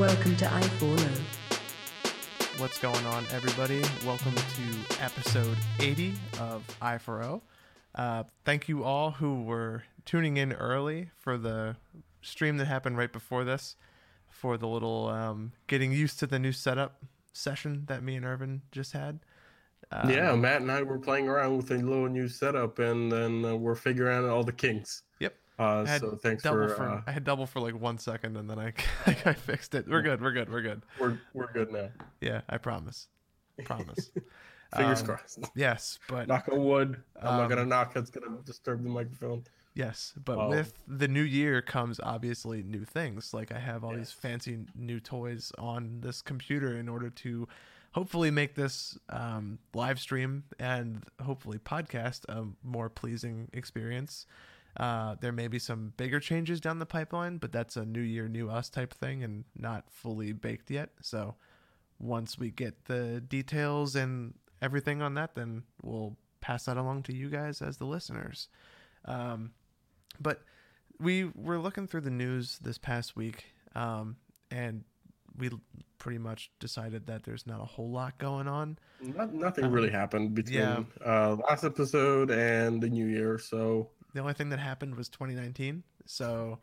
Welcome to iFollow. What's going on, everybody? Welcome to episode 80 of i4o. Uh, thank you all who were tuning in early for the stream that happened right before this, for the little um, getting used to the new setup session that me and Irvin just had. Um, yeah, Matt and I were playing around with a little new setup, and then uh, we're figuring out all the kinks. Yep. Uh, I so thanks for, for uh, I had double for like one second and then I I fixed it. We're good. We're good. We're good. we're we're good now. Yeah, I promise. Promise. Fingers Um, crossed. Yes, but Knock on wood. I'm not um, gonna knock. It's gonna disturb the microphone. Yes, but Um, with the new year comes obviously new things. Like I have all these fancy new toys on this computer in order to hopefully make this um, live stream and hopefully podcast a more pleasing experience. Uh, there may be some bigger changes down the pipeline, but that's a new year, new us type thing and not fully baked yet. So once we get the details and everything on that, then we'll pass that along to you guys as the listeners. Um, but we were looking through the news this past week, um, and we pretty much decided that there's not a whole lot going on. Not, nothing really happened between yeah. uh, last episode and the new year. So The only thing that happened was 2019. So,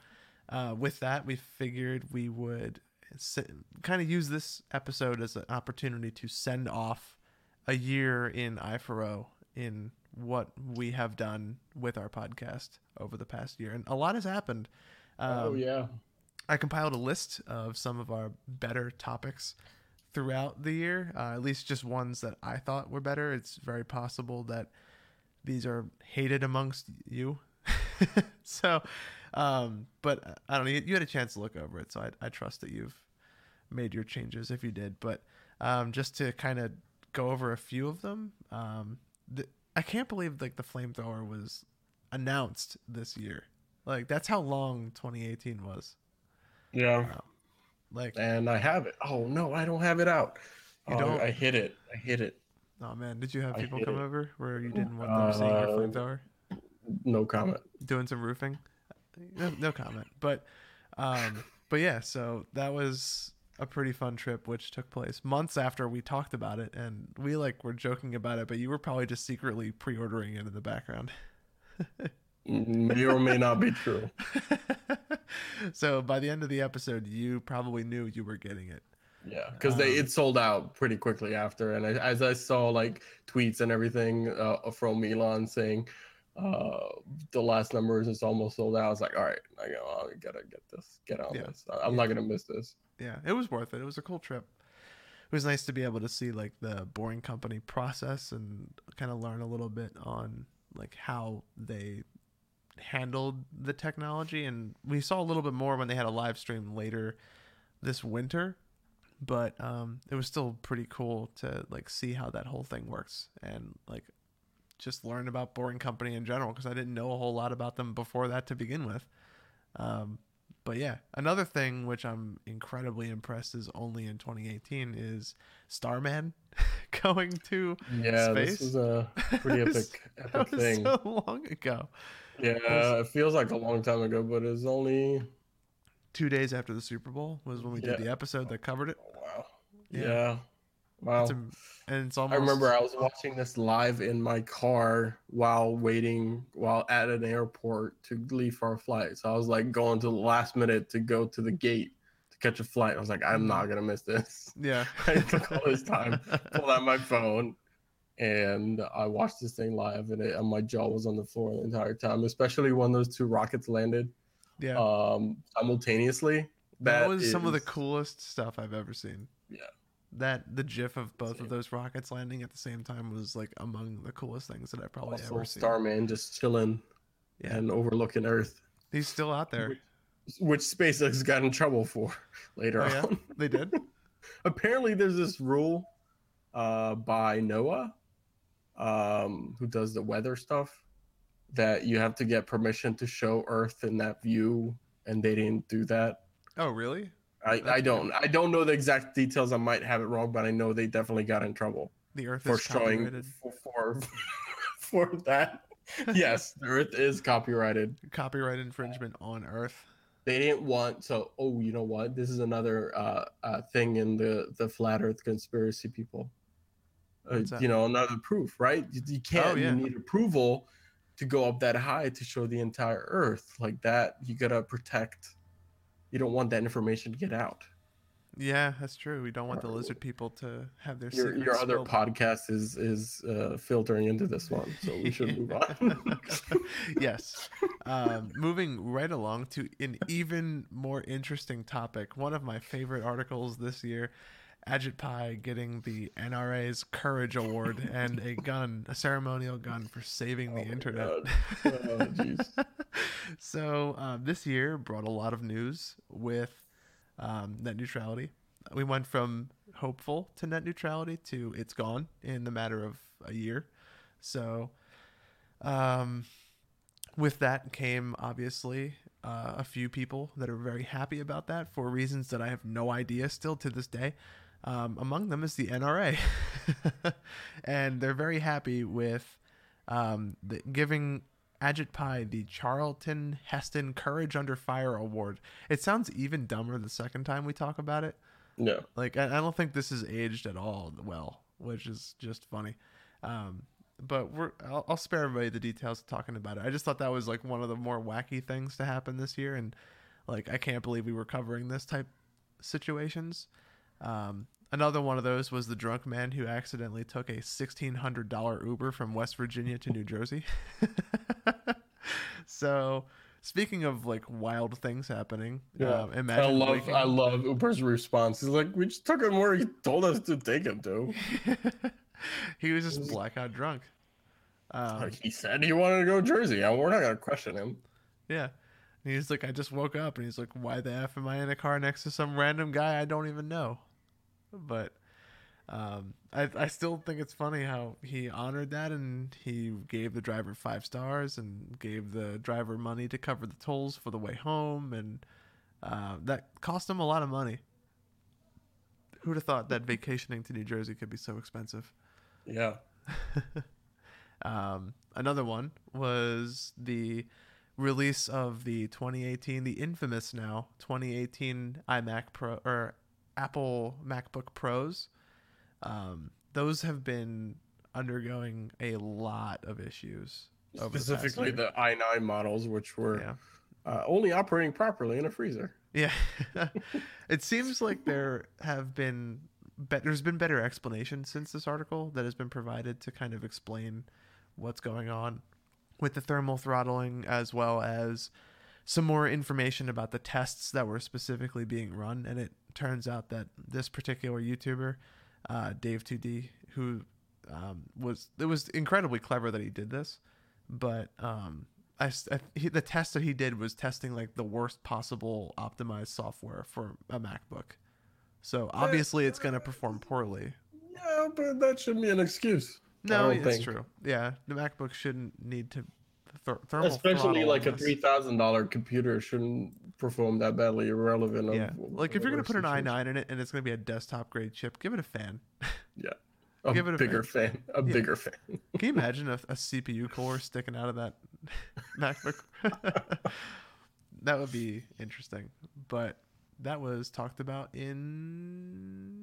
uh, with that, we figured we would s- kind of use this episode as an opportunity to send off a year in i4o in what we have done with our podcast over the past year. And a lot has happened. Um, oh yeah, I compiled a list of some of our better topics throughout the year, uh, at least just ones that I thought were better. It's very possible that these are hated amongst you. so, um, but I don't know. You, you had a chance to look over it, so I, I trust that you've made your changes if you did. But um, just to kind of go over a few of them, um, the, I can't believe like the flamethrower was announced this year. Like that's how long 2018 was. yeah. Like, And I have it. Oh no, I don't have it out. You Oh, don't? I hit it. I hit it. Oh man, did you have I people come it. over where you didn't want them seeing your Uh, flamethrower? No comment. Doing some roofing? No, no comment. But, um, but yeah, so that was a pretty fun trip, which took place months after we talked about it, and we like were joking about it, but you were probably just secretly pre-ordering it in the background. May or may not be true. so by the end of the episode, you probably knew you were getting it. Yeah, because they it sold out pretty quickly after, and I, as I saw like tweets and everything uh, from Elon saying uh, the last numbers is almost sold out, I was like, all right, I gotta, I gotta get this, get on Yeah. this. I'm not gonna miss this. yeah, it was worth it. It was a cool trip. It was nice to be able to see like the Boring Company process and kind of learn a little bit on like how they handled the technology. And we saw a little bit more when they had a live stream later this winter, but um, it was still pretty cool to like see how that whole thing works and like just learn about Boring Company in general because I didn't know a whole lot about them before that to begin with. Um, but yeah, another thing which I'm incredibly impressed is only in 2018 is Starman going to Yeah, space. this was a pretty was- epic, that epic was thing. so long ago. Yeah, it feels like a long time ago, but it's only Two days after the Super Bowl was when we did Yeah. the episode that covered it. oh, wow. Yeah. Yeah, wow. It's a, and it's almost. I remember I was watching this live in my car while waiting while at an airport to leave for our flight. So I was like going to the last minute to go to the gate to catch a flight. I was like, I'm not gonna miss this. Yeah. I took all this time, pulled out my phone, and I watched this thing live, and, it, and my jaw was on the floor the entire time. Especially when those two rockets landed yeah. um, simultaneously. that was some of the coolest stuff I've ever seen. Yeah. That the GIF of both of those rockets landing at the same time was like among the coolest things that I've probably Also, ever seen. Starman just chilling Yeah. and overlooking Earth. He's still out there. which SpaceX got in trouble for later Oh yeah, on. they did. Apparently, there's this rule uh, by NOAA, um, who does the weather stuff, that you have to get permission to show Earth in that view, and they didn't do that. Oh really? I, That's I don't I don't know the exact details. I might have it wrong, but I know they definitely got in trouble The Earth for is showing copyrighted. for for, for that. Yes, the Earth is copyrighted. Copyright infringement on Earth. they didn't want so oh you know what this is another uh, uh thing in the the flat earth conspiracy people uh, you know another proof right you, you can't oh, yeah. you need approval to go up that high to show the entire earth like that you gotta protect you don't want that information to get out yeah, that's true. We don't want the lizard people to have their your, your other podcast is is uh, filtering into this one, so we should move on. yes, um, moving right along to an even more interesting topic. One of my favorite articles this year. Ajit Pai getting the NRA's Courage Award and a gun, a ceremonial gun for saving the oh internet. Oh, so um, this year brought a lot of news with um, net neutrality. We went from hopeful to net neutrality to it's gone in the matter of a year. So, um, with that came obviously uh, a few people that are very happy about that for reasons that I have no idea still to this day. Um, among them is the NRA, and they're very happy with um, the, giving Ajit Pai the Charlton Heston Courage Under Fire Award. It sounds even dumber the second time we talk about it. No. Like, I, I don't think this is aged at all well, which is just funny. Um, but we're I'll, I'll, spare everybody the details of talking about it. I just thought that was like one of the more wacky things to happen this year, and like I can't believe we were covering this type situations. Um, Another one of those was the drunk man who accidentally took a $1,600 Uber from West Virginia to New Jersey. so, speaking of like wild things happening, yeah. Um, imagine I love waking... I love Uber's response. He's like, "We just took him where he told us to take him to." he was just blackout drunk. Um, he said he wanted to go to Jersey. We're not gonna question him. Yeah. And he's like, I just woke up, and he's like, Why the f am I in a car next to some random guy I don't even know? But um, I I still think it's funny how he honored that and he gave the driver five stars and gave the driver money to cover the tolls for the way home and uh, that cost him a lot of money. Who'd have thought that vacationing to New Jersey could be so expensive? Yeah. um, another one was the release of the 2018, the infamous now 2018 iMac Pro or Apple MacBook Pros, um, those have been undergoing a lot of issues. Specifically, the, the i9 models, which were yeah. uh, only operating properly in a freezer. Yeah, it seems like there have been be- there's been better explanation since this article that has been provided to kind of explain what's going on with the thermal throttling as well as some more information about the tests that were specifically being run and it turns out that this particular YouTuber, uh, Dave2D, who um, was it was incredibly clever that he did this, but um, I, I he, the test that he did was testing like the worst possible optimized software for a MacBook. So obviously, it's going to perform poorly. Yeah, but that shouldn't be an excuse. No, it's think. true. Yeah, the MacBook shouldn't need to especially like a three thousand dollar computer shouldn't perform that badly irrelevant yeah. Like if you're gonna put an i9 in it and it's gonna be a desktop grade chip give it a fan. Yeah. A give it a bigger fan, fan. a yeah. bigger fan. Can you imagine a, a cpu core sticking out of that macbook? That would be interesting. But that was talked about in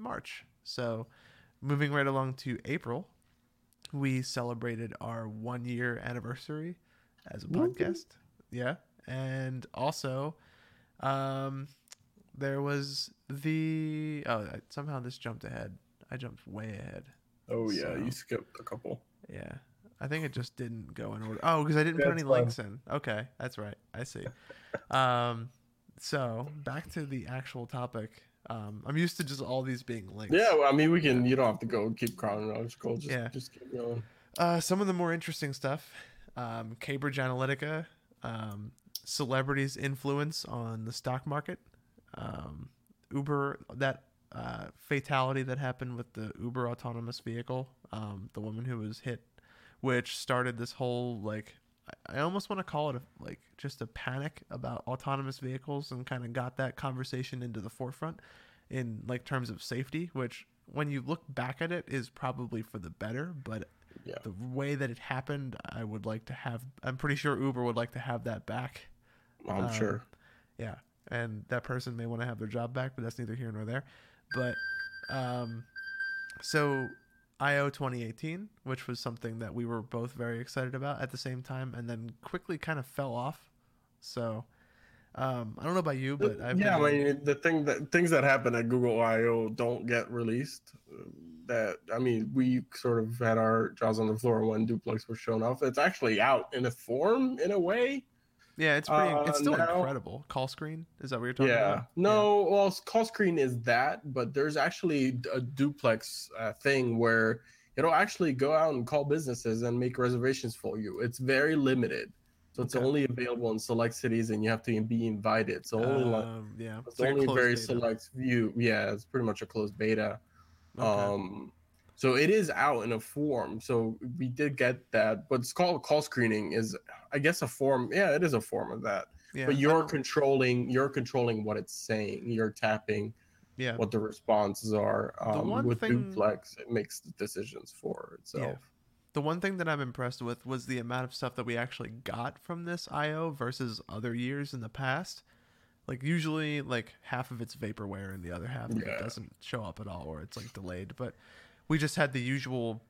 march. So moving right along to april we celebrated our one year anniversary as a podcast. Yeah. And also, um, there was the oh somehow this jumped ahead. I jumped way ahead. Oh yeah, so, you skipped a couple. Yeah, I think it just didn't go in order. Oh, because I didn't put any fun. links in. Okay, that's right. I see. um, so back to the actual topic. Um, I'm used to just all these being linked. Yeah, well, I mean, we can. You don't have to go keep chronological. Just, yeah, just keep going. Uh, some of the more interesting stuff: um, Cambridge Analytica, um, celebrities' influence on the stock market, um, Uber that uh, fatality that happened with the Uber autonomous vehicle, um, the woman who was hit, which started this whole like I almost want to call it a, like just a panic about autonomous vehicles and kind of got that conversation into the forefront in like terms of safety, which when you look back at it is probably for the better, but yeah. the way that it happened, I would like to have I'm pretty sure Uber would like to have that back. I'm Um, sure. Yeah, and that person may want to have their job back, but that's neither here nor there. But um, so IO 2018, which was something that we were both very excited about at the same time, and then quickly kind of fell off. So um, I don't know about you, but I've yeah, been- I mean the thing that things that happen at Google I/O don't get released. Uh, That I mean, we sort of had our jaws on the floor when Duplex was shown off. It's actually out in a form in a way. Yeah, it's pretty. uh, it's still now- incredible. Call screen is that what you're talking Yeah. about? No, well, call screen is that, but there's actually a duplex uh, thing where it'll actually go out and call businesses and make reservations for you. It's very limited, so it's Okay. only available in select cities, and you have to be invited. So only like Um, yeah, it's a only very beta. select view. Yeah, it's pretty much a closed beta. Okay. Um, so it is out in a form. So we did get that, but it's called call screening. Is I guess a form. Yeah, it is a form of that. yeah, but you're controlling. You're controlling what it's saying. You're tapping yeah. what the responses are. Um, with thing- Duplex, it makes the decisions for itself. Yeah. The one thing that I'm impressed with was the amount of stuff that we actually got from this IO versus other years in the past. Like usually, like half of it's vaporware and the other half Yeah. it doesn't show up at all, or it's like delayed. But we just had the usual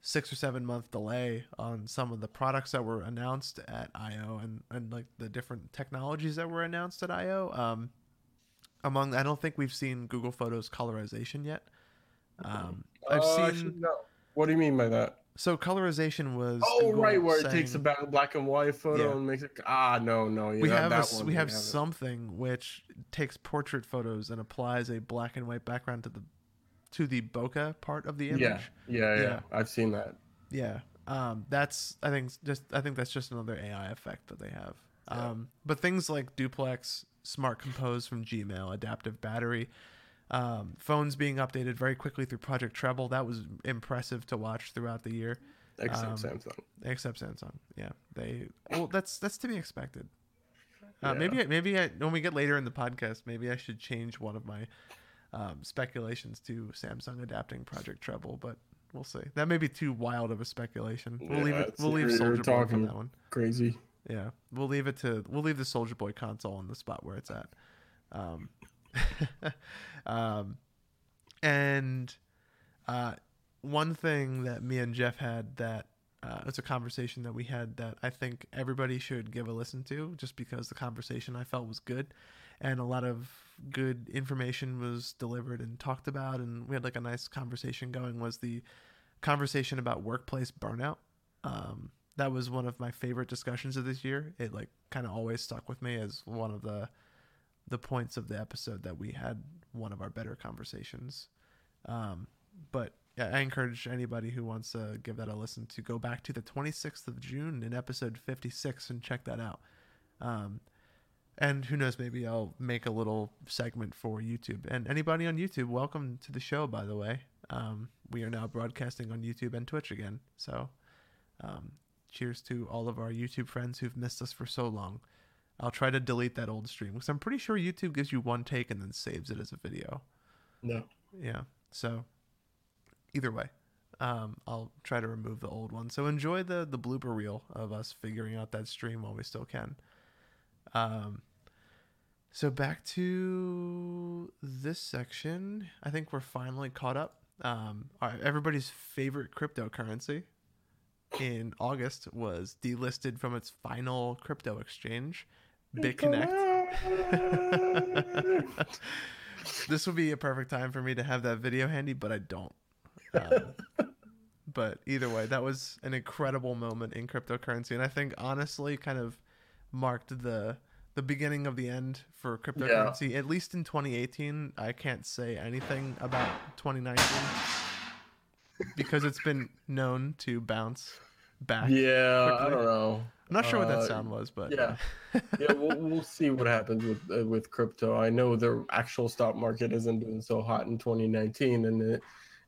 six or seven month delay on some of the products that were announced at IO and and like the different technologies that were announced at IO. Um, among I don't think we've seen Google Photos colorization yet. Um, I've Uh, seen no. What do you mean by that? so colorization was Oh, Google right, where it takes a black and white photo Yeah. and makes it. Ah, no, no. Yeah, we that, have that one we have haven't. something which takes portrait photos and applies a black and white background to the to the bokeh part of the image. Yeah, yeah, yeah, Yeah. I've seen that. Yeah. Um, that's I think just I think that's just another AI effect that they have. Yeah. Um, but things like duplex, smart compose from Gmail, adaptive battery, um, phones being updated very quickly through Project Treble, that was impressive to watch throughout the year. Except Um, Samsung. Except Samsung, yeah, they well that's that's to be expected. Uh, Yeah. Maybe maybe I, when we get later in the podcast, maybe I should change one of my um, speculations to Samsung adapting Project Treble, but we'll see. That may be too wild of a speculation. We'll leave it. We'll leave Soldier Boy for that one. Crazy. Yeah, we'll leave it to. We'll leave the Soldier Boy console on the spot where it's at. Um, um, and uh, one thing that me and Jeff had that uh, it's a conversation that we had that I think everybody should give a listen to, just because the conversation I felt was good, and a lot of good information was delivered and talked about, and we had like a nice conversation going. Was the conversation about workplace burnout? Um, that was one of my favorite discussions of this year. It like kind of always stuck with me as one of the the points of the episode that we had one of our better conversations. Um, but yeah, I encourage anybody who wants to give that a listen to go back to the 26th of June in episode 56 and check that out. Um, and who knows, maybe I'll make a little segment for YouTube. And anybody on YouTube, welcome to the show, by the way. Um, we are now broadcasting on YouTube and Twitch again. So um, cheers to all of our YouTube friends who've missed us for so long. I'll try to delete that old stream because I'm pretty sure YouTube gives you one take and then saves it as a video. No. Yeah. So either way, um, I'll try to remove the old one. So enjoy the the blooper reel of us figuring out that stream while we still can. Um, so back to this section. I think we're finally caught up. Um, right, everybody's favorite cryptocurrency in August was delisted from its final crypto exchange, BitConnect. this would be a perfect time for me to have that video handy, but I don't. Um, but either way, that was an incredible moment in cryptocurrency, and I think honestly, kind of marked the the beginning of the end for cryptocurrency. At least in 2018, I can't say anything about 2019 because it's been known to bounce back. yeah, I don't know. I'm not sure what that Uh, sound was, but yeah. yeah, we'll, we'll see what happens with uh, with crypto. I know the actual stock market isn't doing so hot in 2019, and it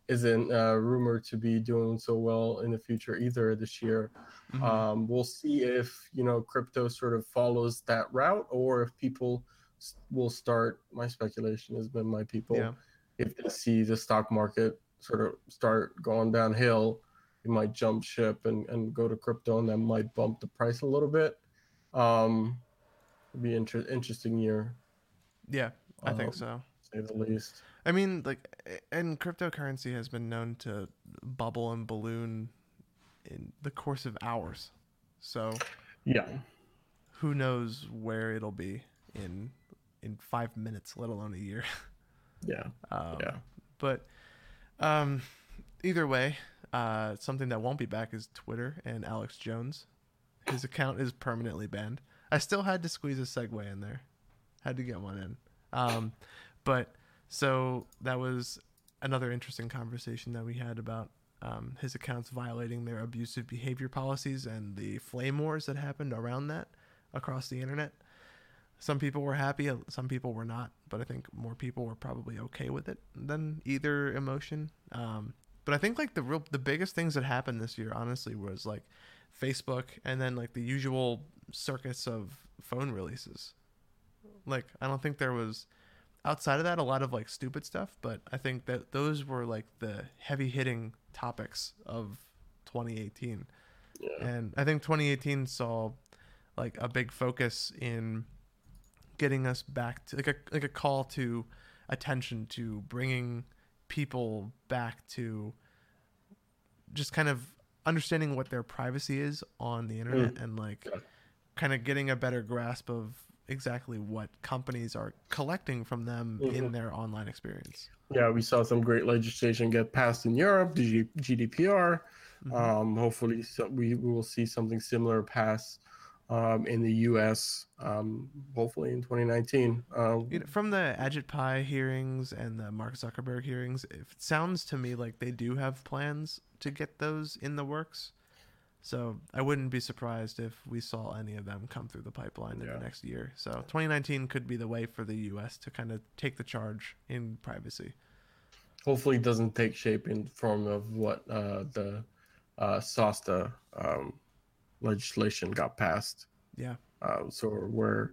isn't uh, rumored to be doing so well in the future either this year. Mhm. Um, we'll see if you know crypto sort of follows that route, or if people will start. My speculation has been my people. yeah. If they see the stock market sort of start going downhill, they might jump ship and, and go to crypto, and that might bump the price a little bit. Um, It'll be inter- interesting year, Yeah, I think Um, so. say the least. I mean, like, and cryptocurrency has been known to bubble and balloon in the course of hours. So Yeah. who knows where it'll be in in five minutes, let alone a year. Yeah. Um, Yeah. But um, either way, uh, something that won't be back is Twitter and Alex Jones. His account is permanently banned. I still had to squeeze a segue in there. Had to get one in. Um, but so that was another interesting conversation that we had about um, his accounts violating their abusive behavior policies and the flame wars that happened around that across the internet. Some people were happy, uh, some people were not, but I think more people were probably okay with it than either emotion. Um, but I think like the real, the biggest things that happened this year, honestly, was like Facebook and then like the usual circus of phone releases. Like I don't think there was outside of that a lot of like stupid stuff, but I think that those were like the heavy hitting topics of 2018. Yeah. And I think 2018 saw like a big focus in getting us back to like a like a call to attention to bringing people back to just kind of understanding what their privacy is on the internet mm. and like kind of getting a better grasp of exactly what companies are collecting from them in Mhm. their online experience. Yeah, we saw some great legislation get passed in Europe, the G- GDPR. Mhm. Um, hopefully, so we, we will see something similar pass um, in the U.S. Um, hopefully in 2019. Um, You know, from the Ajit Pai hearings and the Mark Zuckerberg hearings, it sounds to me like they do have plans to get those in the works. So I wouldn't be surprised if we saw any of them come through the pipeline in Yeah. the next year. So 2019 could be the way for the U.S. to kind of take the charge in privacy. hopefully, it doesn't take shape in form of what uh, the uh, SOSTA um, legislation got passed. Yeah. Uh, so where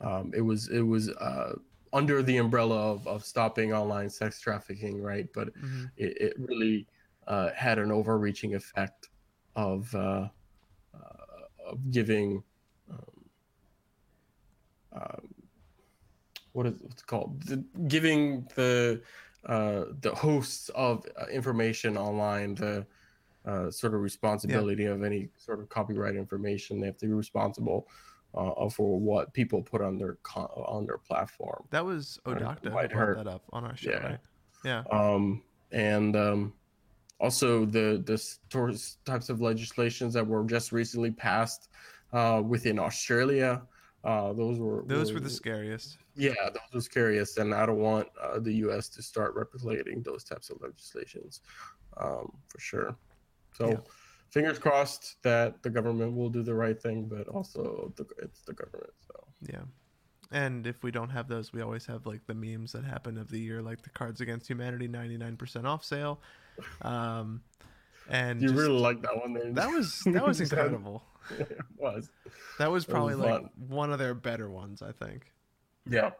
um, it was it was uh, under the umbrella of, of stopping online sex trafficking, right? But hmm it, it really uh, had an overreaching effect of uh, uh, of giving um, um, what is what's it called the, giving the uh, the hosts of uh, information online the uh, sort of responsibility of any sort of copyright information. They have to be responsible uh, for what people put on their con- on their platform. That was Odocta who brought that up on our show, Yeah. right? Yeah. um, and um, also the the types of legislations that were just recently passed uh, within Australia. Uh, those were Those were the scariest. yeah, those were scariest, and I don't want uh, the U.S. to start replicating those types of legislations um, for sure. So. Yeah. Fingers crossed that the government will do the right thing, but also the, it's the government. So Yeah. And if we don't have those, we always have like the memes that happen of the year, like the Cards Against Humanity 99% off sale. Um, and you just- really like that one. There. that was that was incredible. it was. That was probably was like fun. one of their better ones, I think. Yeah.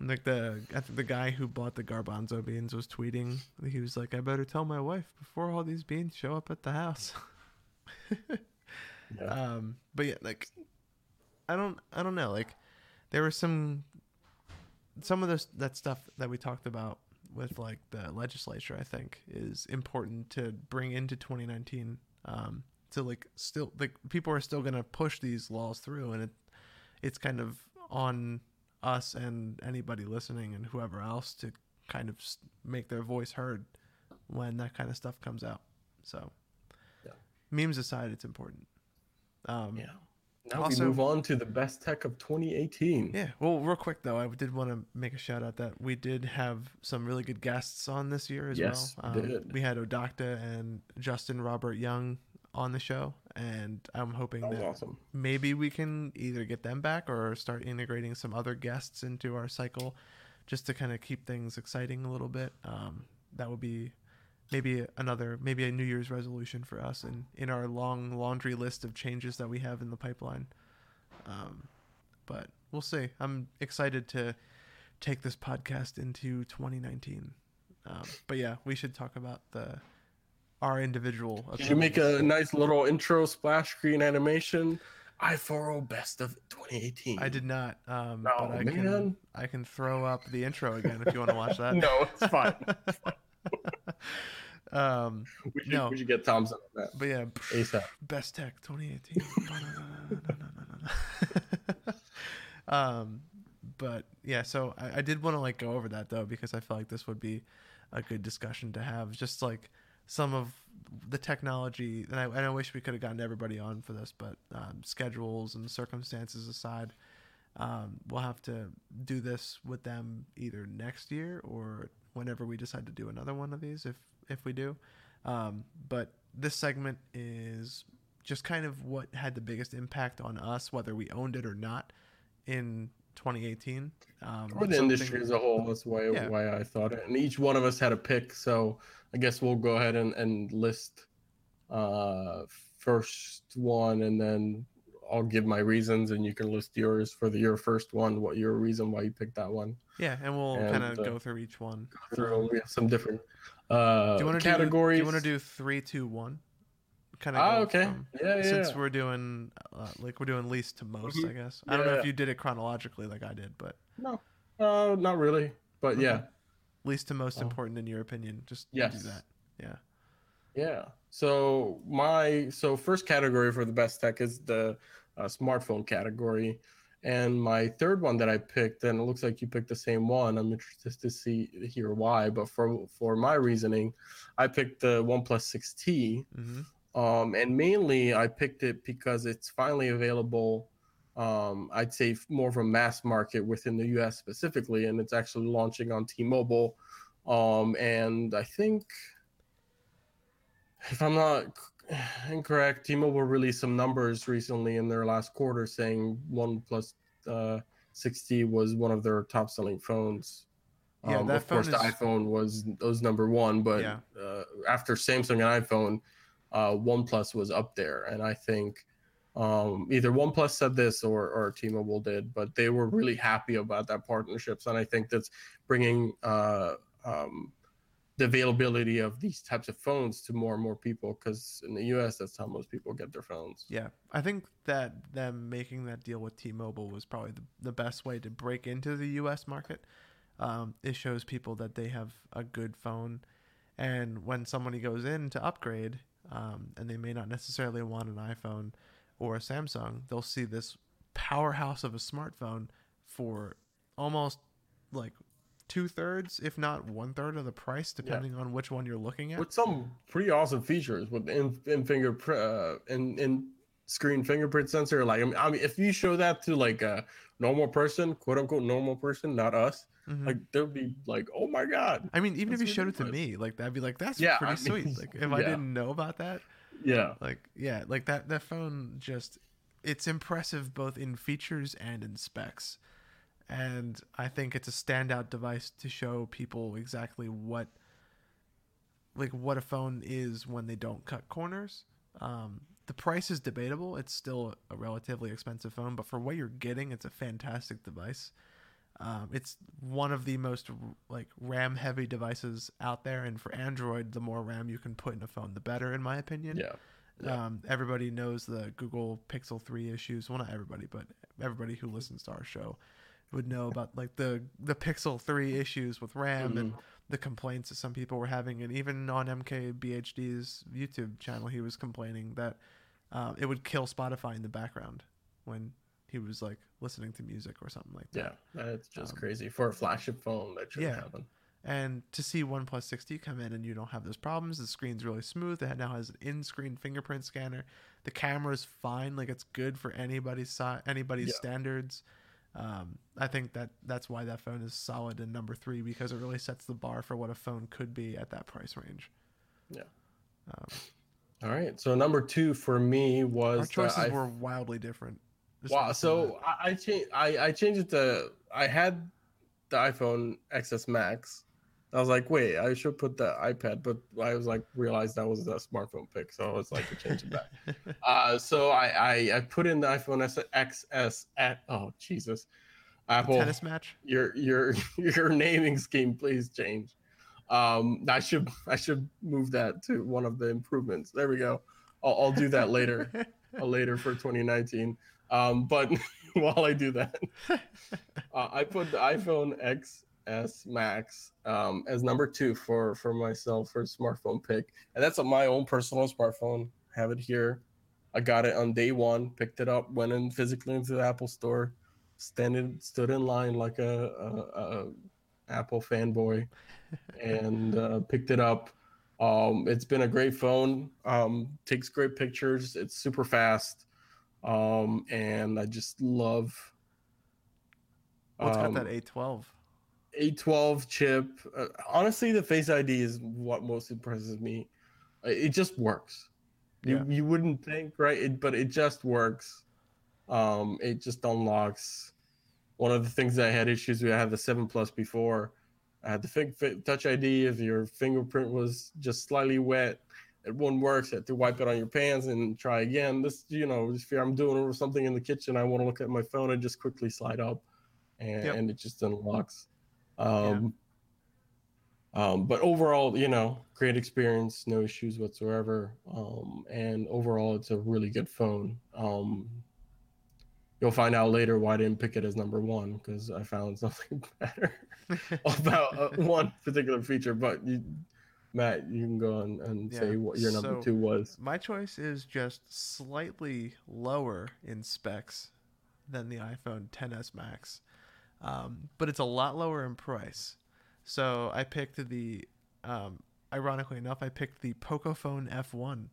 Like the I think the guy who bought the garbanzo beans was tweeting. He was like, "I better tell my wife before all these beans show up at the house." Yeah. um but yeah like i don't i don't know like there was some some of this that stuff that we talked about with like the legislature i think is important to bring into 2019 um to like still like people are still going to push these laws through and it it's kind of on us and anybody listening and whoever else to kind of make their voice heard when that kind of stuff comes out so Yeah. memes aside it's important um, Yeah. Now Also- we move on to the best tech of 2018. Yeah. Well, real quick though, I did want to make a shout out that we did have some really good guests on this year as Yes, well. we Um, did. We had Odocta and Justin Robert Young on the show, and I'm hoping That that awesome. maybe we can either get them back or start integrating some other guests into our cycle, just to kind of keep things exciting a little bit. Um, that would be maybe another maybe a New Year's resolution for us, and in our long laundry list of changes that we have in the pipeline. Um, but we'll see. I'm excited to take this podcast into 2019. Um, but yeah, we should talk about the our individual. You make a nice little intro splash screen animation? i4 best of 2018. I did not. Um, Oh, but I man. can I can throw up the intro again if you want to watch that. no, it's fine. um, We should, No. we should get Thompson on that but yeah, ASAP. best tech 2018. um, but yeah, so I, I did want to like go over that though because I felt like this would be a good discussion to have. Just like some of the technology, and I, and I wish we could have gotten everybody on for this, but um, schedules and circumstances aside, um, we'll have to do this with them either next year or whenever we decide to do another one of these, if if we do. Um, but this segment is just kind of what had the biggest impact on us, whether we owned it or not, in 2018. Um, Or the industry as a whole. That's why Yeah. why I thought it. And each one of us had a pick. So I guess we'll go ahead and, and list uh first one and then I'll give my reasons and you can list yours for the your first one, what your reason why you picked that one. Yeah, and we'll kind of uh, go through each one. Go Through we have some different uh do you want to categories. Do, you want to do three, two, one? Kind of. Ah, okay. yeah, yeah. Since we're doing uh, like we're doing least to most, Mhm. I guess. I don't know Yeah. if you did it chronologically like I did, but No. Uh not really. But Okay. yeah. least to most Oh. important in your opinion. Just Yes. do that. Yeah. Yeah. So my so first category for the best tech is the uh, smartphone category, and my third one that I picked, and it looks like you picked the same one. I'm interested to see hear why, but for for my reasoning, I picked the OnePlus 6T, hmm um, and mainly I picked it because it's finally available. Um, I'd say more of a mass market within the U.S. specifically, and it's actually launching on T-Mobile. Um, and I think, if I'm not incorrect, T-Mobile released some numbers recently in their last quarter saying OnePlus uh, 6T was one of their top-selling phones. Yeah, Um, of course, phone the iPhone was was number one, but Yeah. uh, after Samsung and iPhone, uh, OnePlus was up there, and I think um, either OnePlus said this or or T-Mobile did, but they were really happy about that partnerships, and I think that's bringing uh, um, the availability of these types of phones to more and more people. Because in the U.S., that's how most people get their phones. Yeah, I think that them making that deal with T-Mobile was probably the, the best way to break into the U.S. market. Um, it shows people that they have a good phone, and when somebody goes in to upgrade, um, and they may not necessarily want an iPhone or a Samsung, they'll see this powerhouse of a smartphone for almost like two thirds, if not one third of the price, depending on which one you're looking at. with some pretty awesome features with in, in finger uh, in in screen fingerprint sensor. Like I mean, I mean, if you show that to like a normal person, quote unquote normal person, not us, Mhm. like they'll be like, oh my god, I mean, even if you showed it to me, like that'd be like, that's Yeah, pretty I sweet. Like if I didn't know about that, yeah, like yeah, like that that phone just it's impressive both in features and in specs. And I think it's a standout device to show people exactly what like what a phone is when they don't cut corners. Um, the price is debatable. It's still a relatively expensive phone, but for what you're getting, it's a fantastic device. Um, it's one of the most like RAM heavy devices out there, and for Android, the more RAM you can put in a phone, the better, in my opinion. yeah, Yeah. Um, everybody knows the Google Pixel 3 issues. Well, not everybody, but everybody who listens to our show would know about like the the Pixel 3 issues with RAM and the complaints that some people were having. And even on MKBHD's YouTube channel, he was complaining that uh, it would kill Spotify in the background when he was like listening to music or something like that. yeah. That's just Um, crazy for a flagship phone. That shouldn't yeah. happen. And to see OnePlus 6T come in and you don't have those problems, the screen's really smooth. It now has an in-screen fingerprint scanner. The camera's fine, like it's good for anybody's si- anybody's Yeah. standards. Um, I think that that's why that phone is solid in number three because it really sets the bar for what a phone could be at that price range. Yeah. Um, All right. So number two for me was our choices i- were wildly different. Just Wow. So I I, cha- I I changed it to I had the iPhone XS Max. I was like, wait, I should put the iPad, but I was like, realized that was a smartphone pick, so I was like, to change it back. that. uh, so I, I I put in the iPhone XS at oh Jesus, Apple. Tennis match. Your your your naming scheme, please change. Um, I should I should move that to one of the improvements. There we go. I'll, I'll do that later, uh, later for 2019. Um, but while I do that, uh, I put the iPhone XS Max um, as number two for for myself for smartphone pick, and that's a, my own personal smartphone. Have it here. I got it on day one. Picked it up. Went in physically into the Apple store. Standing, stood in line like a, a, a Apple fanboy, and uh, picked it up. Um, it's been a great phone. Um, takes great pictures. It's super fast, um, and I just love. What's um, got that A12? A12 chip. Uh, honestly, the Face ID is what most impresses me. It just works. You Yeah. you wouldn't think, right? It, but it just works. Um, it just unlocks. One of the things that I had issues with, I had the Seven Plus before. I had the Fing- Fi- Touch ID. If your fingerprint was just slightly wet, it wouldn't work. So you had to wipe it on your pants and try again. This, you know, if I'm doing something in the kitchen, I want to look at my phone and just quickly slide up, and, Yep. and it just unlocks. Um, um, but overall, you know, great experience, no issues whatsoever. Um, and overall, it's a really good phone. Um, you'll find out later why I didn't pick it as number one because I found something better about uh, one particular feature. But you, Matt, you can go on and Yeah, say what your number so- two was. My choice is just slightly lower in specs than the iPhone 10s Max, um, but it's a lot lower in price. So I picked the, um, ironically enough, I picked the Pocophone F1.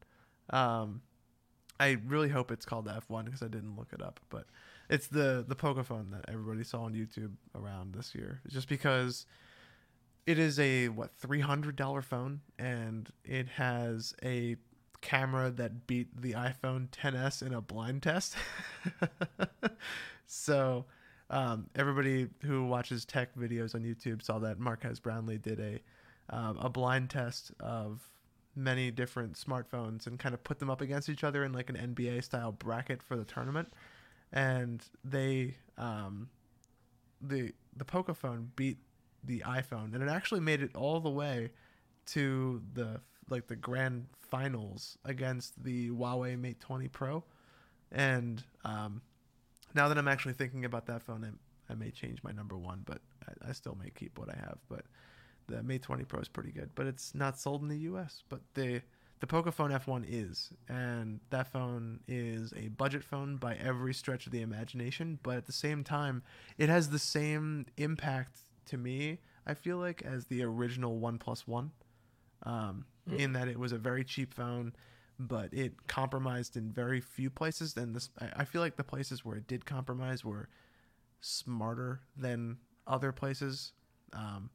Um, I really hope it's called the F1 because I didn't look it up, but it's the the Pocophone that everybody saw on YouTube around this year. Just because it is a what three hundred dollar phone and it has a camera that beat the iPhone 10s in a blind test. so um, everybody who watches tech videos on YouTube saw that Marques Brownlee did a um, a blind test of many different smartphones and kind of put them up against each other in like an NBA style bracket for the tournament, and they um, the the Pocophone beat the iPhone, and it actually made it all the way to the like the grand finals against the Huawei Mate 20 Pro, and um, now that I'm actually thinking about that phone, I, I may change my number one, but I, I still may keep what I have. But the Mate 20 Pro is pretty good, but it's not sold in the U.S. But the the Pocophone F1 is, and that phone is a budget phone by every stretch of the imagination. But at the same time, it has the same impact to me. I feel like as the original OnePlus One, um, in that it was a very cheap phone, but it compromised in very few places. And this, I feel like the places where it did compromise were smarter than other places. Um,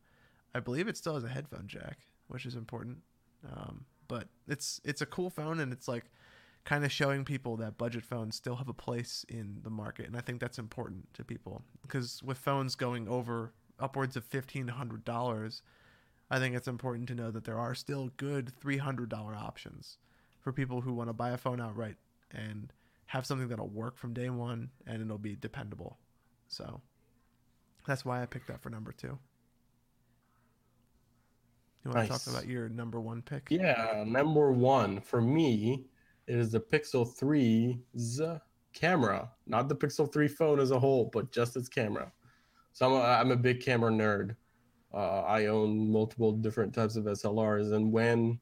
I believe it still has a headphone jack, which is important. Um, but it's it's a cool phone, and it's like kind of showing people that budget phones still have a place in the market, and I think that's important to people because with phones going over upwards of fifteen hundred dollars, I think it's important to know that there are still good three hundred dollar options for people who want to buy a phone outright and have something that'll work from day one and it'll be dependable. So that's why I picked that for number two. You want to talk about your number one pick? Yeah, number one for me is the Pixel 3's camera, not the Pixel 3 phone as a whole, but just its camera. So I'm a, I'm a big camera nerd. Uh, I own multiple different types of SLRs, and when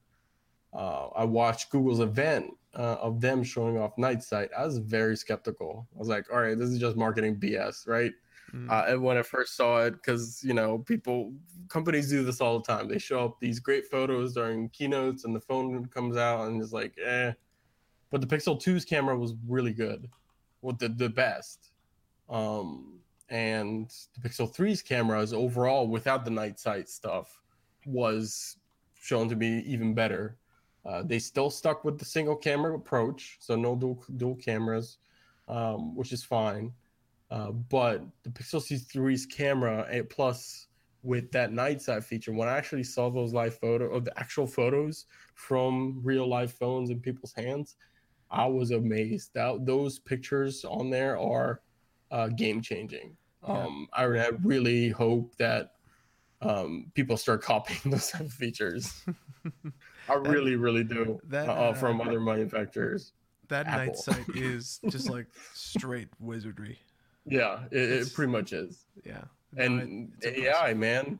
uh, I watched Google's event uh, of them showing off Night Sight, I was very skeptical. I was like, "All right, this is just marketing BS, right?" Mm. uh, and when I first saw it, because you know, people, companies do this all the time. They show up these great photos during keynotes, and the phone comes out and is like, eh. But the Pixel 2's camera was really good, well, the the best. Um, and the Pixel 3's cameras overall, without the night sight stuff, was shown to be even better. Uh, they still stuck with the single camera approach, so no dual dual cameras, um, which is fine. Uh, but the Pixel C3's camera, and plus with that night sight feature, when I actually saw those live photo or the actual photos from real live phones in people's hands, I was amazed. That those pictures on there are uh, game changing. Yeah. Um, I, I really hope that um, people start copying those type of features. I really, really do that, uh, from uh, other manufacturers. That night Apple. sight is just like straight wizardry. Yeah, it, it pretty much is. Yeah. No, And AI, man,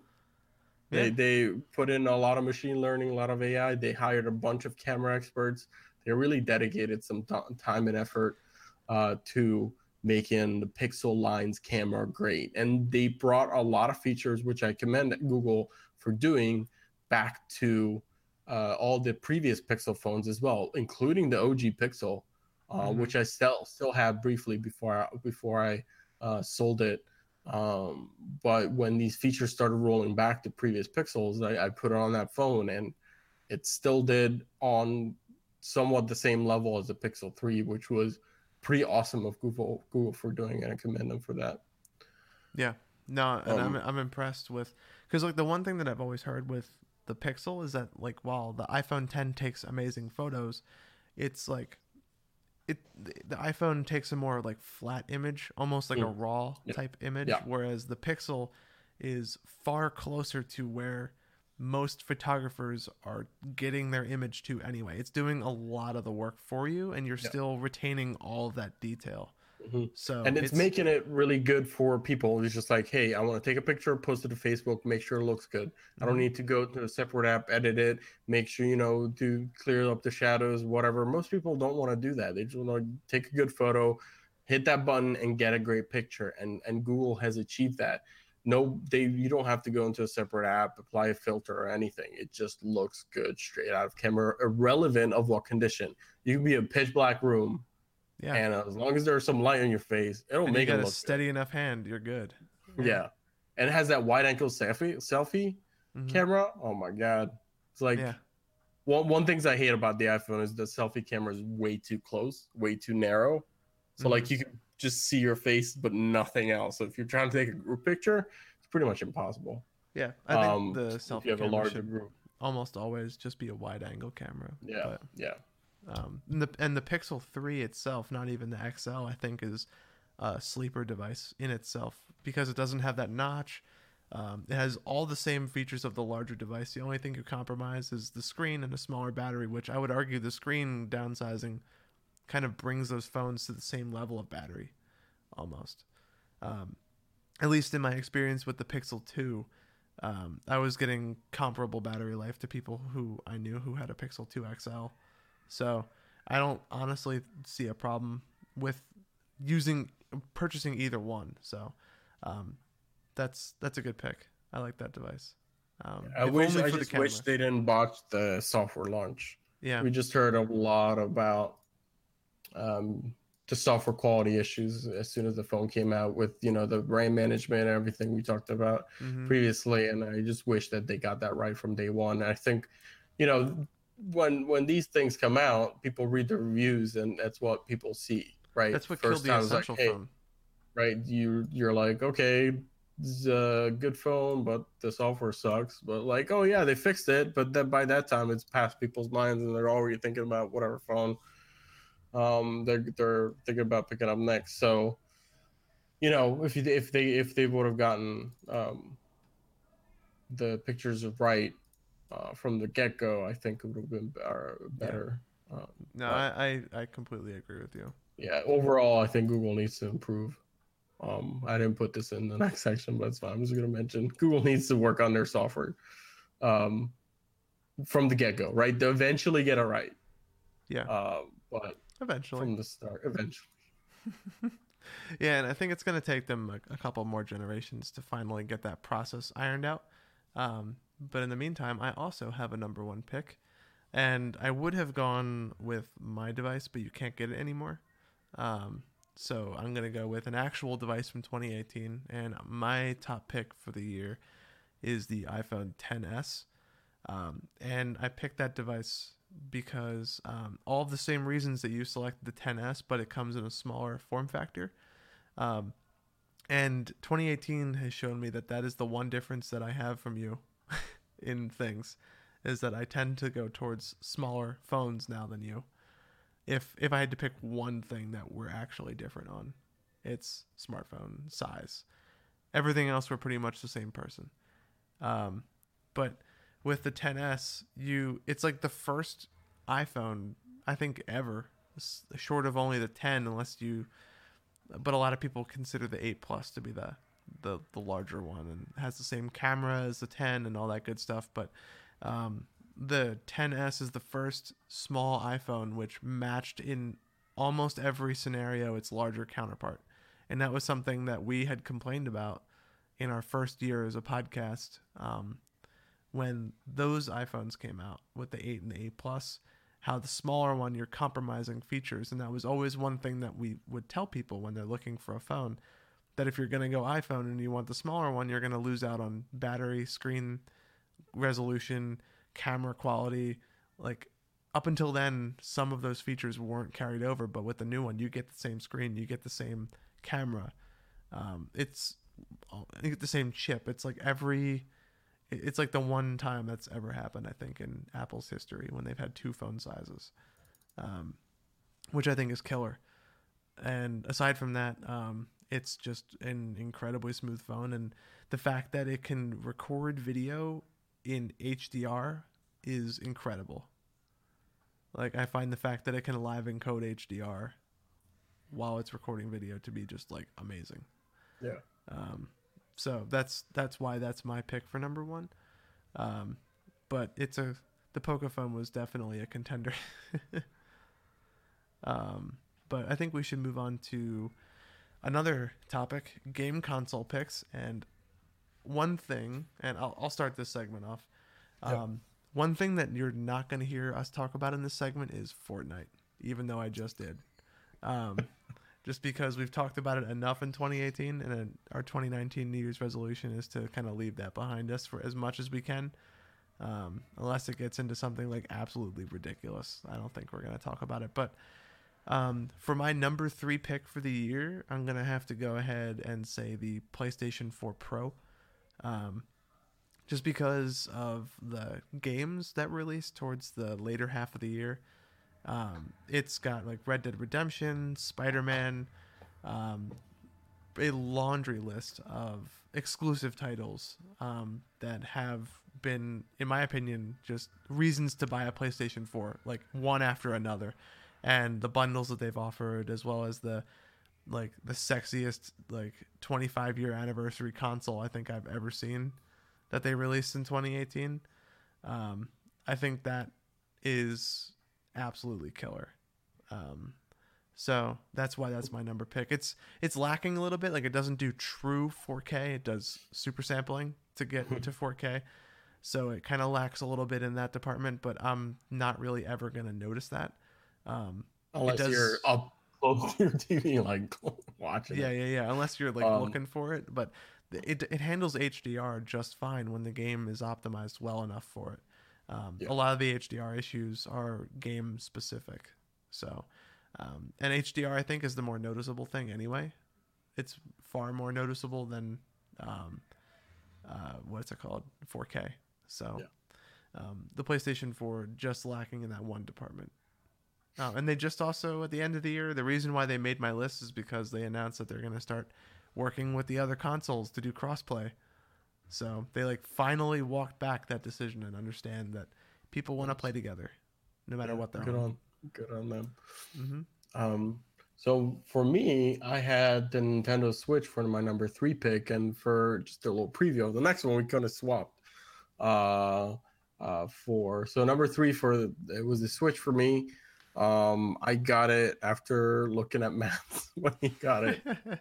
they Yeah. they put in a lot of machine learning, a lot of AI. They hired a bunch of camera experts. They really dedicated some t- time and effort uh, to making the Pixel Lines camera great, and they brought a lot of features which I commend Google for doing back to uh, all the previous Pixel phones as well, including the OG Pixel, uh, Mhm. which I still still have briefly before I, before I uh, sold it. Um, but when these features started rolling back to previous Pixels, I, I put it on that phone, and it still did on somewhat the same level as the Pixel 3, which was pretty awesome of Google Google for doing, and I commend them for that. Yeah. No, and I'm Um, I'm impressed with because like the one thing that I've always heard with the Pixel is that like while the iPhone 10 takes amazing photos, it's like it the iPhone takes a more like flat image, almost like a Mm. raw Yeah. type image, Yeah. whereas the Pixel is far closer to where most photographers are getting their image to anyway. It's doing a lot of the work for you and you're Yeah. still retaining all of that detail. Mhm. So and it's, making it really good for people. It's just like, hey, I want to take a picture, post it to Facebook, make sure it looks good. I don't Mhm. need to go to a separate app, edit it, make sure you know do clear up the shadows, whatever. Most people don't want to do that. They just want to take a good photo, hit that button, and get a great picture. And and Google has achieved that. No, they you don't have to go into a separate app, apply a filter or anything. It just looks good straight out of camera, irrelevant of what condition. You can be a pitch black room, yeah. and uh, as long as there's some light on your face, it'll and you make it got a look good. steady enough hand, you're good. Yeah. And it has that wide angle selfie selfie Mhm. camera. Oh my god. It's like yeah. one one things I hate about the iPhone is the selfie camera is way too close, way too narrow. So like Mm-hmm. you can just see your face but nothing else. So if you're trying to take a group picture, it's pretty much impossible. Yeah, I think um, the if selfie you have a camera larger group. almost always just be a wide angle camera. Yeah. yeah. Um, and the and the Pixel Three itself, not even the XL, I think is a sleeper device in itself because it doesn't have that notch. Um, it has all the same features of the larger device. The only thing you compromise is the screen and a smaller battery, which I would argue the screen downsizing kind of brings those phones to the same level of battery, almost. Um, at least in my experience with the Pixel 2, um, I was getting comparable battery life to people who I knew who had a Pixel 2 XL. So I don't honestly see a problem with using purchasing either one. So um, that's that's a good pick. I like that device. Um, I wish I for the wish they didn't botch the software launch. Yeah, We just heard a lot about um, the software quality issues as soon as the phone came out with you know the RAM management and everything we talked about mhm. previously, and I just wish that they got that right from day one. I think, you know, when when these things come out, people read the reviews, and that's what people see, right? that's what First killed the it's like, essential hey, phone. right? You you're like, okay, it's a good phone, but the software sucks. But like, oh yeah, they fixed it. But then by that time, it's past people's minds, and they're already thinking about whatever phone um they're they're thinking about picking up next. So, you know, if you if they if they would have gotten um the pictures right uh, from the get go, I think it would have been better. better. Um, No, I, I I completely agree with you. yeah overall i think google needs to improve um i didn't put this in the next section but it's fine i'm just going to mention google needs to work on their software um from the get-go right to eventually get it right Yeah, uh, but eventually. from the start eventually Yeah, and I think it's going to take them a, a couple more generations to finally get that process ironed out. Um, but in the meantime, I also have a number one pick, and I would have gone with my device, but you can't get it anymore. Um, so I'm to go with an actual device from 2018, and my top pick for the year is the iPhone 10s. Um, and I picked that device because um, all the same reasons that you selected the 10s, but it comes in a smaller form factor. Um, and 2018 has shown me that that is the one difference that I have from you in things, is that I tend to go towards smaller phones now than you. If if I had to pick one thing that we're actually different on, it's smartphone size. Everything else we're pretty much the same person. Um, but with the 10s, you it's like the first iPhone I think ever, short of only the 10, unless you. But a lot of people consider the 8 Plus to be the the the larger one and has the same camera as the 10 and all that good stuff. But um, the 10s is the first small iPhone which matched in almost every scenario its larger counterpart, and that was something that we had complained about in our first year as a podcast. Um, when those iPhones came out with the 8 and the 8 Plus, how the smaller one you're compromising features. And that was always one thing that we would tell people when they're looking for a phone that if you're going to go iPhone and you want the smaller one, you're going to lose out on battery, screen resolution, camera quality. Like up until then, some of those features weren't carried over, but with the new one, you get the same screen, you get the same camera. Um, it's you get the same chip. It's like every it's like the one time that's ever happened, I think, in Apple's history when they've had two phone sizes, um, which I think is killer. And aside from that, um, it's just an incredibly smooth phone, and the fact that it can record video in HDR is incredible. Like I find the fact that it can live encode HDR while it's recording video to be just like amazing. Yeah. Um, so that's that's why that's my pick for number one. Um, but it's a the Pocophone was definitely a contender. um, but I think we should move on to another topic: game console picks. And one thing, and I'll I'll start this segment off. Yep. Um, One thing that you're not going to hear us talk about in this segment is Fortnite, even though I just did. Um, just because we've talked about it enough in 2018 and then our 2019 new year's resolution is to kind of leave that behind us for as much as we can um, unless it gets into something like absolutely ridiculous i don't think we're going to talk about it but um, for my number three pick for the year i'm to have to go ahead and say the playstation 4 pro um, just because of the games that released towards the later half of the year um, it's got like Red Dead Redemption, Spider Man, um, a laundry list of exclusive titles um, that have been, in my opinion, just reasons to buy a PlayStation 4, like one after another. And the bundles that they've offered, as well as the like the sexiest like 25 year anniversary console I think I've ever seen that they released in 2018. Um, I think that is absolutely killer. Um, so that's why that's my number pick. It's it's lacking a little bit. Like it doesn't do true 4K. It does super sampling to get to 4K. So it kind of lacks a little bit in that department. But I'm not really ever gonna notice that. Um, Unless does- you're up close to your TV, like watching yeah, it. yeah, yeah. Unless you're like Um, looking for it, but it it handles HDR just fine when the game is optimized well enough for it. Um, Yeah. A lot of the HDR issues are game specific, so um, and HDR I think is the more noticeable thing anyway. It's far more noticeable than um, uh, what's it called 4K. So um, the PlayStation 4 just lacking in that one department. Oh, and they just also at the end of the year, the reason why they made my list is because they announced that they're going to start working with the other consoles to do crossplay. So they like finally walked back that decision and understand that people want to play together, no matter Yeah, what they're good on. on good on them. hmm Um, so for me, I had the Nintendo Switch for my number three pick, and for just a little preview of the next one, we kind of swapped. Uh, uh, for so number three for the, it was the Switch for me. Um, I got it after looking at Matt's when he got it.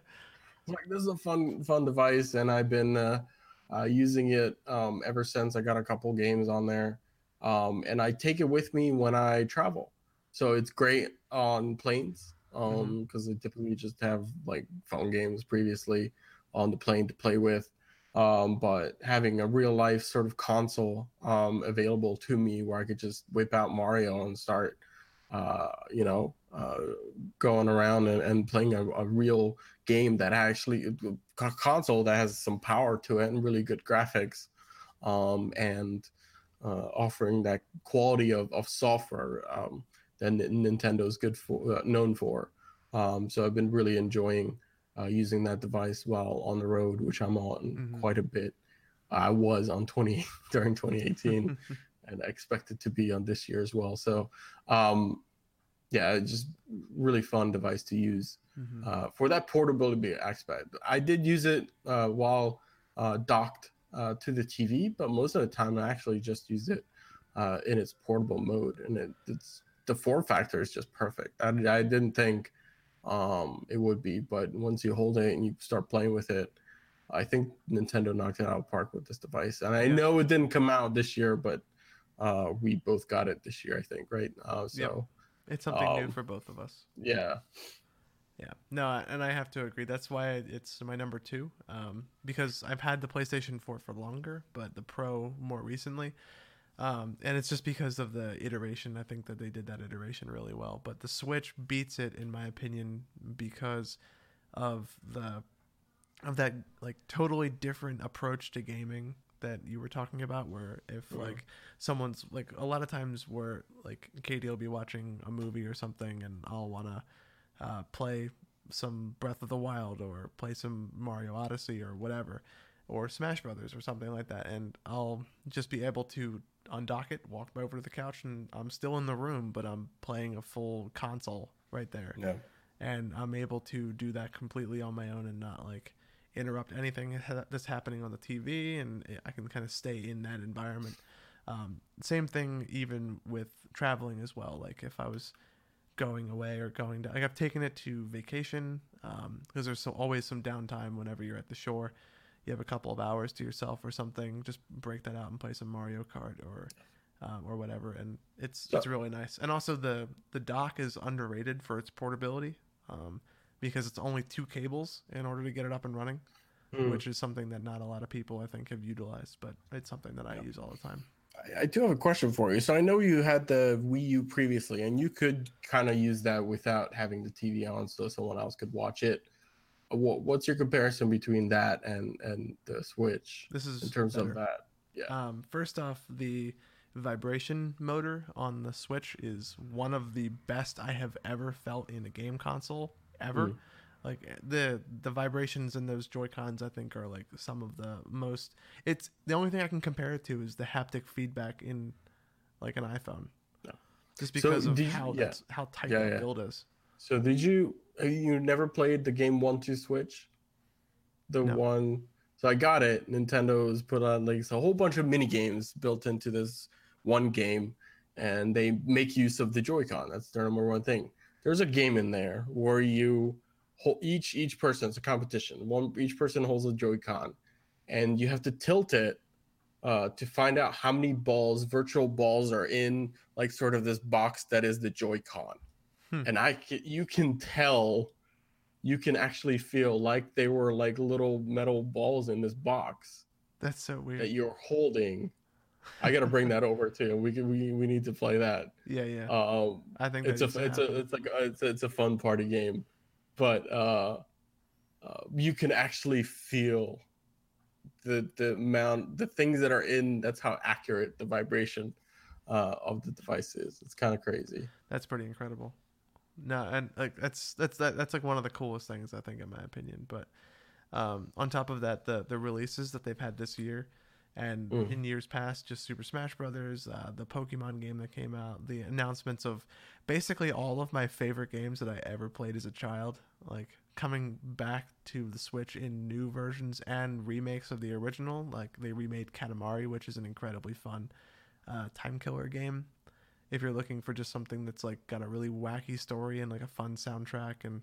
Like this is a fun fun device and i've been uh, uh, using it um, ever since. I got a couple games on there um, and i take it with me when i travel. So it's great on planes um, because they typically just have like phone games previously on the plane to play with. Um, but having a real life sort of console um, available to me where i could just whip out mario and start uh, you know uh, going around and, and playing a, a real game that actually a console that has some power to it and really good graphics um, and uh, offering that quality of, of software um, that N- Nintendo's good for uh, known for. Um, so I've been really enjoying uh, using that device while on the road, which I'm on Mhm. quite a bit. I was on 20 during 2018 and I expect it to be on this year as well. So, um, yeah, it's just really fun device to use Mhm. uh, for that portability aspect. I did use it uh, while uh, docked uh, to the TV, but most of the time I actually just used it uh, in its portable mode, and it, it's the form factor is just perfect. I, I didn't think um, it would be, but once you hold it and you start playing with it, I think Nintendo knocked it out of park with this device. And I Yeah. know it didn't come out this year, but uh, we both got it this year, I think, right? Uh, so It's something new um, for both of us. yeah, Yeah, no, and I have to agree. That's why it's my number two. Um, because I've had the PlayStation 4 for longer, but the Pro more recently. Um, and it's just because of the iteration. I think that they did that iteration really well. But the Switch beats it in my opinion because of the of that like totally different approach to gaming that you were talking about where if Mhm. like someone's like a lot of times where like Katie will be watching a movie or something and I'll want to uh, play some Breath of the Wild or play some Mario Odyssey or whatever, or Smash Brothers or something like that, and I'll just be able to undock it, walk over to the couch, and I'm still in the room, but I'm playing a full console right there, yeah. and I'm able to do that completely on my own and not like interrupt anything that's happening on the TV, and I can kind of stay in that environment. Um, same thing even with traveling as well. Like if I was going away or going to like I've taken it to vacation because there's so always some downtime whenever you're at the shore. You have a couple of hours to yourself or something. Just break that out and play some Mario Kart or um, or whatever, and it's So- it's really nice. And also the the dock is underrated for its portability um, because it's only two cables in order to get it up and running, Hmm. which is something that not a lot of people I think have utilized, but it's something that I use all the time. I- I do have a question for you. So I know you had the Wii U previously, and you could kind of use that without having the TV on, so someone else could watch it. What, what's your comparison between that and and the Switch This is in terms better. of that? Yeah. Um, first off, the vibration motor on the Switch is one of the best I have ever felt in a game console ever. Mm. Like the the vibrations in those Joy Cons, I think, are like some of the most. It's the only thing I can compare it to is the haptic feedback in like an iPhone. Yeah. Just So because of you- how yeah. how tight Yeah, that yeah. build is. So did you uh, you never played the game One Two Switch? The No. one. So I got it. Nintendo has put on like a whole bunch of mini games built into this one game, and they make use of the Joy-Con. That's their number one thing. There's a game in there where you hold each each person. It's a competition. One each person holds a Joy-Con, and you have to tilt it uh, to find out how many balls, virtual balls, are in like sort of this box that is the Joy-Con. Hmm. And I, you can tell, you can actually feel like they were like little metal balls in this box That's so weird. that you're holding. I got to bring that over too. We can, we we need to play that. yeah, yeah. Um, I think it's a it's a it's like a, it's a, it's a fun party game, but uh, uh, you can actually feel the the amount the things that are in. That's how accurate the vibration uh, of the device is. It's kind of crazy. That's pretty incredible. No, and like that's that's that, that's like one of the coolest things I think in my opinion. But um, on top of that, the the releases that they've had this year and Mm. in years past, just Super Smash Brothers, uh, the Pokemon game that came out, the announcements of basically all of my favorite games that I ever played as a child, like coming back to the Switch in new versions and remakes of the original. Like they remade Katamari, which is an incredibly fun uh, time killer game if you're looking for just something that's like got a really wacky story and like a fun soundtrack and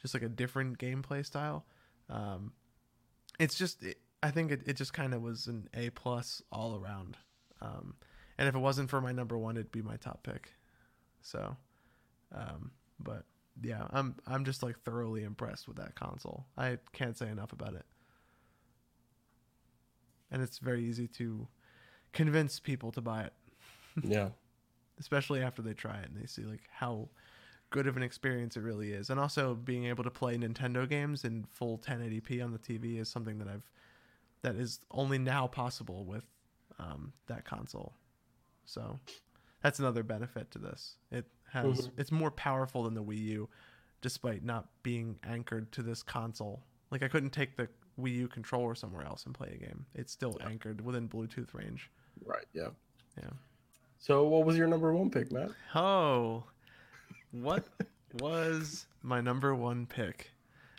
just like a different gameplay style um it's just it, i think it, it just kind of was an a plus all around. Um and if it wasn't for my number one it'd be my top pick. So um but yeah i'm i'm just like thoroughly impressed with that console. I can't say enough about it. And it's very easy to convince people to buy it. Yeah. especially after they try it and they see like how good of an experience it really is. And also being able to play Nintendo games in full 1080p on the TV is something that I've that is only now possible with um, that console. So that's another benefit to this. It has Mhm. it's more powerful than the Wii U, despite not being anchored to this console. Like I couldn't take the Wii U controller somewhere else and play a game. It's still Yeah. anchored within Bluetooth range. Right. Yeah. Yeah. So, what was your number one pick, Matt? Oh, what was my number one pick?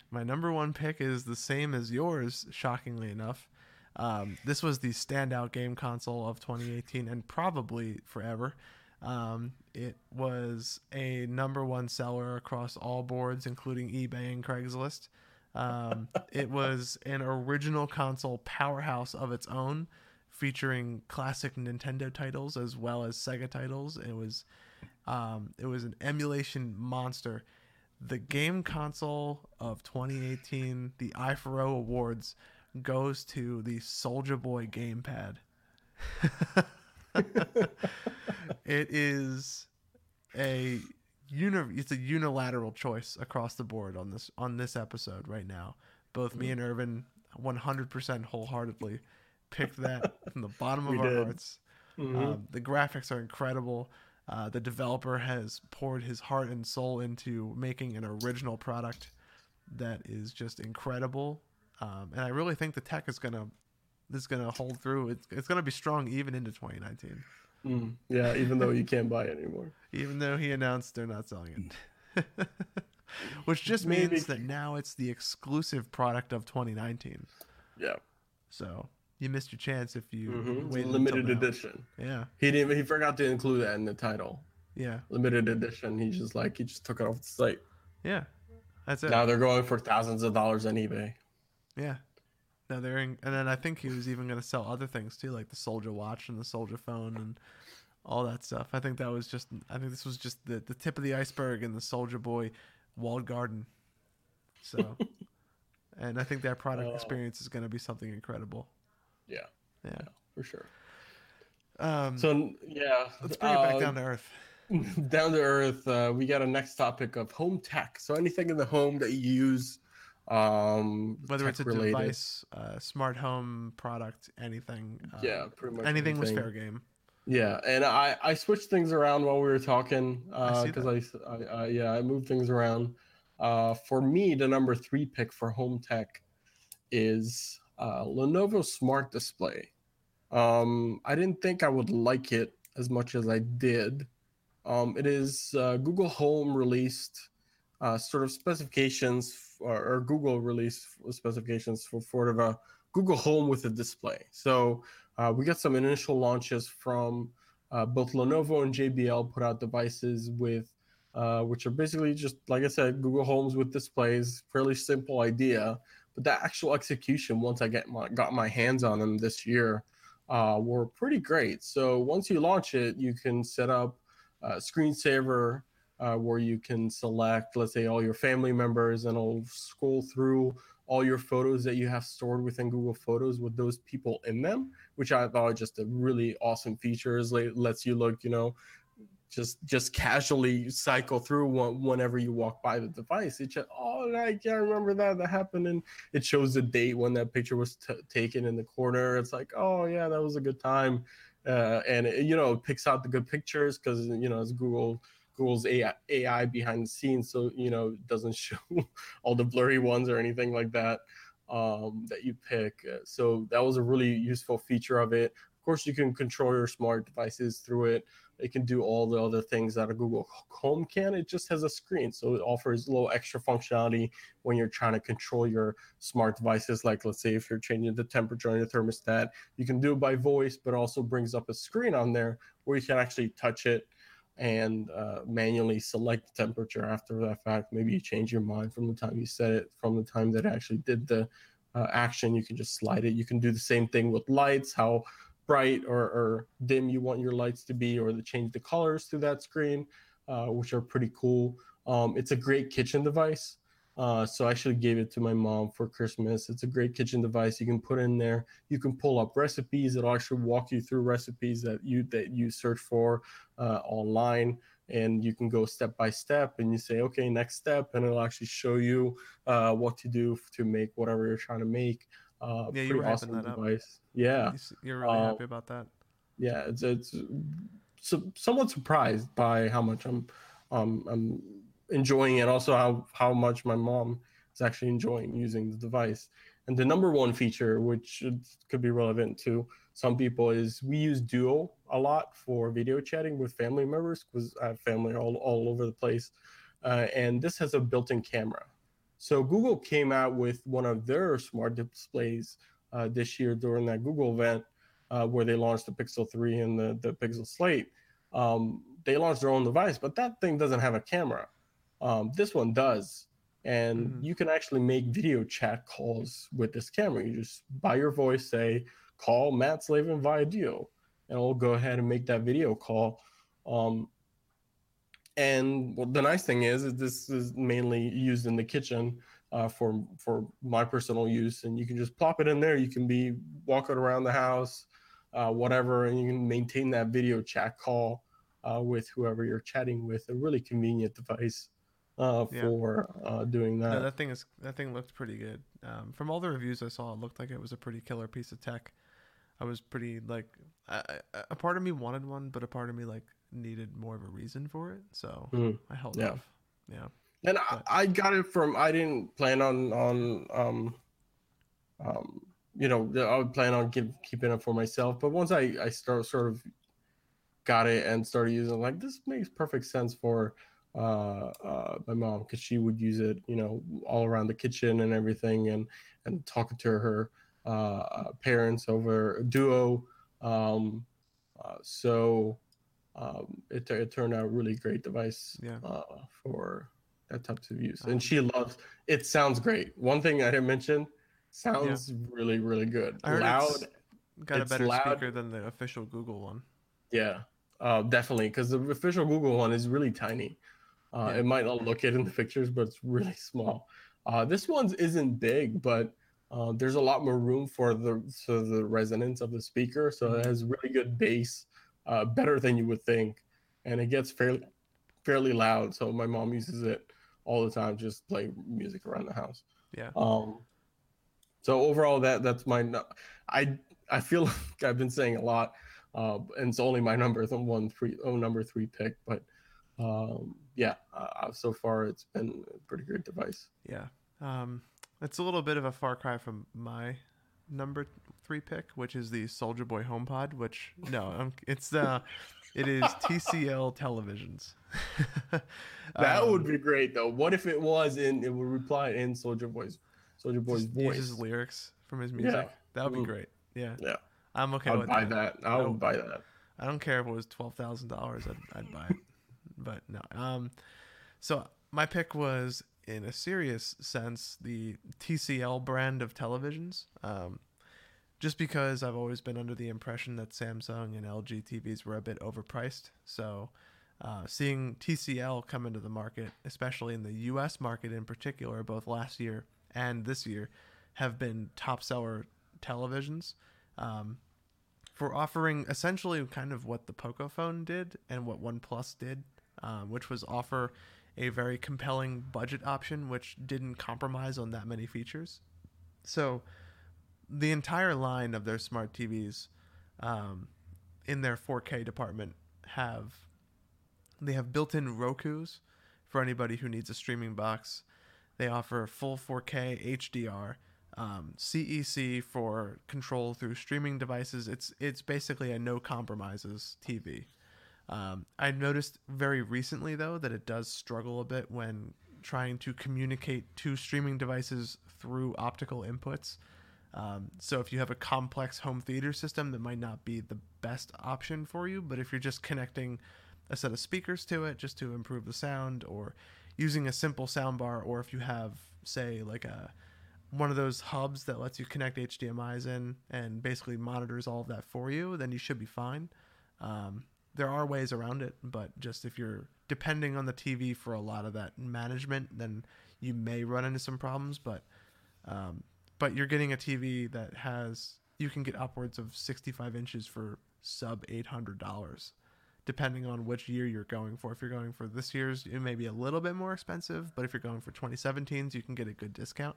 My number one pick is the same as yours, shockingly enough. Um, this was the standout game console of 2018 and probably forever. Um, it was a number one seller across all boards, including eBay and Craigslist. Um, it was an original console powerhouse of its own, featuring classic Nintendo titles as well as Sega titles. It was um, it was an emulation monster. The game console of 2018, the i4O Awards, goes to the Soldier Boy gamepad. it is a uni- it's a unilateral choice across the board on this on this episode right now. Both me and Irvin 100% wholeheartedly picked that from the bottom of We our did. hearts. Mhm. Um, the graphics are incredible. Uh, the developer has poured his heart and soul into making an original product that is just incredible. Um, and I really think the tech is gonna is gonna hold through. It's it's gonna be strong even into 2019. Mm, yeah, even though you can't buy it anymore. Even though he announced they're not selling it, which just Maybe- means that now it's the exclusive product of 2019. Yeah, So you missed your chance if you hmm waited limited edition. Yeah, He didn't. He forgot to include that in the title. yeah, Limited edition. He just like he just took it off the site. yeah. That's it. Now they're going for thousands of dollars on eBay. Yeah. No, they're in, and then I think he was even going to sell other things too, like the Soldier Watch and the Soldier Phone and all that stuff. I think that was just, I think this was just the, the tip of the iceberg in the Soldier Boy walled garden. So, and I think that product Oh. experience is going to be something incredible. Yeah, Yeah. for sure. Um, So yeah, let's bring it back uh, down to earth. down to earth. Uh, we got a next topic of home tech. So anything in the home that you use, um, Whether it's a tech-related. device, uh, smart home product, anything. Uh, Yeah, pretty much Anything was fair game. Yeah, and I I switched things around while we were talking see because I, I, I yeah I moved things around. Uh, for me, the number three pick for home tech is uh, Lenovo Smart Display. Um, I didn't think I would like it as much as I did. Um, it is uh, Google Home released uh, sort of specifications or, or Google released specifications for sort of a Google Home with a display. So uh, we got some initial launches from uh, both Lenovo and JBL put out devices with, uh, which are basically just like I said, Google Homes with displays. Fairly simple idea, but the actual execution once I get my got my hands on them this year uh, were pretty great. So once you launch it, you can set up a screensaver uh, where you can select, let's say, all your family members, and it'll scroll through all your photos that you have stored within Google Photos with those people in them, which I thought just a really awesome feature. Is like, lets you look, you know, just just casually cycle through one, whenever you walk by the device. It just oh, I can't remember that that happened, and it shows the date when that picture was t- taken in the corner. It's like oh yeah, that was a good time, uh, and it, you know it picks out the good pictures because you know it's Google. Google's AI, AI behind the scenes, so you know it doesn't show all the blurry ones or anything like that um, that you pick. Uh, So that was a really useful feature of it. Of course, you can control your smart devices through it. It can do all the other things that a Google Home can. It just has a screen, so it offers a little extra functionality when you're trying to control your smart devices. Like, let's say if you're changing the temperature on your thermostat, you can do it by voice, but also brings up a screen on there where you can actually touch it and uh, manually select the temperature after that fact. Maybe you change your mind from the time you set it, from the time that it actually did the uh, action. You can just slide it. You can do the same thing with lights, how bright or, or dim you want your lights to be, or to change the colors to that screen, uh, which are pretty cool. Um, it's a great kitchen device. Uh, so I actually gave it to my mom for Christmas. It's a great kitchen device. You can put in there. You can pull up recipes. It'll actually walk you through recipes that you that you search for uh, online, and you can go step by step. And you say, okay, next step, and it'll actually show you uh, what to do to make whatever you're trying to make. Uh, Yeah, you pretty were awesome that up. device. Yeah, You s- You're really Uh, happy about that. yeah, it's it's so, somewhat surprised by how much I'm um I'm enjoying it. Also, how how much my mom is actually enjoying using the device. And the number one feature, which could be relevant to some people, is we use Duo a lot for video chatting with family members because I have family all, all over the place. Uh, and this has a built in camera. So Google came out with one of their smart displays uh, this year during that Google event uh, where they launched the Pixel 3 and the, the Pixel Slate. Um, they launched their own device, but that thing doesn't have a camera. Um, this one does. And mm-hmm. you can actually make video chat calls with this camera. You just, by your voice, say, call Matt Slavin via Duo, and I'll go ahead and make that video call. Um, and well, the nice thing is, is this is mainly used in the kitchen uh, for for my personal use, and you can just plop it in there. You can be walking around the house, uh, whatever, and you can maintain that video chat call uh, with whoever you're chatting with. A really convenient device uh, for yeah. uh, doing that. that thing is that thing looked pretty good. Um, from all the reviews I saw, it looked like it was a pretty killer piece of tech. I was pretty like, I, I, a part of me wanted one, but a part of me like needed more of a reason for it. So mm. I held yeah. off. Yeah. And I, I, got it from I didn't plan on on um um you know I would plan on keep, keeping it for myself, but once I I start sort of got it and started using it, like this makes perfect sense for uh, uh, my mom because she would use it, you know, all around the kitchen and everything, and and talking to her uh, uh parents over Duo. Um, uh, so um, it it turned out a really great device yeah. Uh, for that types of use, and um, she loves. It sounds great. One thing I didn't mention sounds yeah. really really good. Loud. got a better loud. speaker than the official Google one. Yeah, uh, definitely, because the official Google one is really tiny. Uh, yeah. It might not look it in the pictures, but it's really small. Uh, this one's isn't big, but uh, there's a lot more room for the so the resonance of the speaker. So it mm-hmm. has really good bass, uh, better than you would think, and it gets fairly fairly loud. So my mom uses it all the time, just play music around the house. Yeah. Um. So overall, that that's my. I I feel like I've been saying a lot, uh, and it's only my number the one three oh number three pick, but um, yeah, uh, so far it's been a pretty great device. Yeah, um, it's a little bit of a far cry from my number three pick, which is the Soldier Boy HomePod. Which no, um, it's the it is TCL televisions. that um, would be great though. What if it was in it would reply in Soldier Boy's Soldier Boy's voice? Uses lyrics from his music. Yeah. That would be mm. great. Yeah. Yeah. I'm okay I'd with buy that. that. I would buy that. I don't care if it was twelve thousand dollars. I'd, I'd buy it but no. Um, so my pick was in a serious sense the TCL brand of televisions. Um, just because I've always been under the impression that Samsung and LG TVs were a bit overpriced. So uh, seeing TCL come into the market, especially in the US market in particular, both last year and this year, have been top seller televisions. Um, for offering essentially kind of what the Poco phone did and what OnePlus did um, which was offer a very compelling budget option, which didn't compromise on that many features. So, the entire line of their smart TVs um, in their 4K department have they have built-in Roku's for anybody who needs a streaming box. They offer full 4K HDR, um, CEC for control through streaming devices. It's it's basically a no compromises TV. Um, I noticed very recently, though, that it does struggle a bit when trying to communicate to streaming devices through optical inputs. Um, so if you have a complex home theater system, that might not be the best option for you. But if you're just connecting a set of speakers to it just to improve the sound, or using a simple soundbar, or if you have, say, like a one of those hubs that lets you connect HDMI's in and basically monitors all of that for you, then you should be fine. Um, there are ways around it, but just if you're depending on the TV for a lot of that management, then you may run into some problems. But um, but you're getting a TV that has you can get upwards of 65 inches for sub $800 depending on which year you're going for. If you're going for this year's, it may be a little bit more expensive, but if you're going for 2017's, you can get a good discount.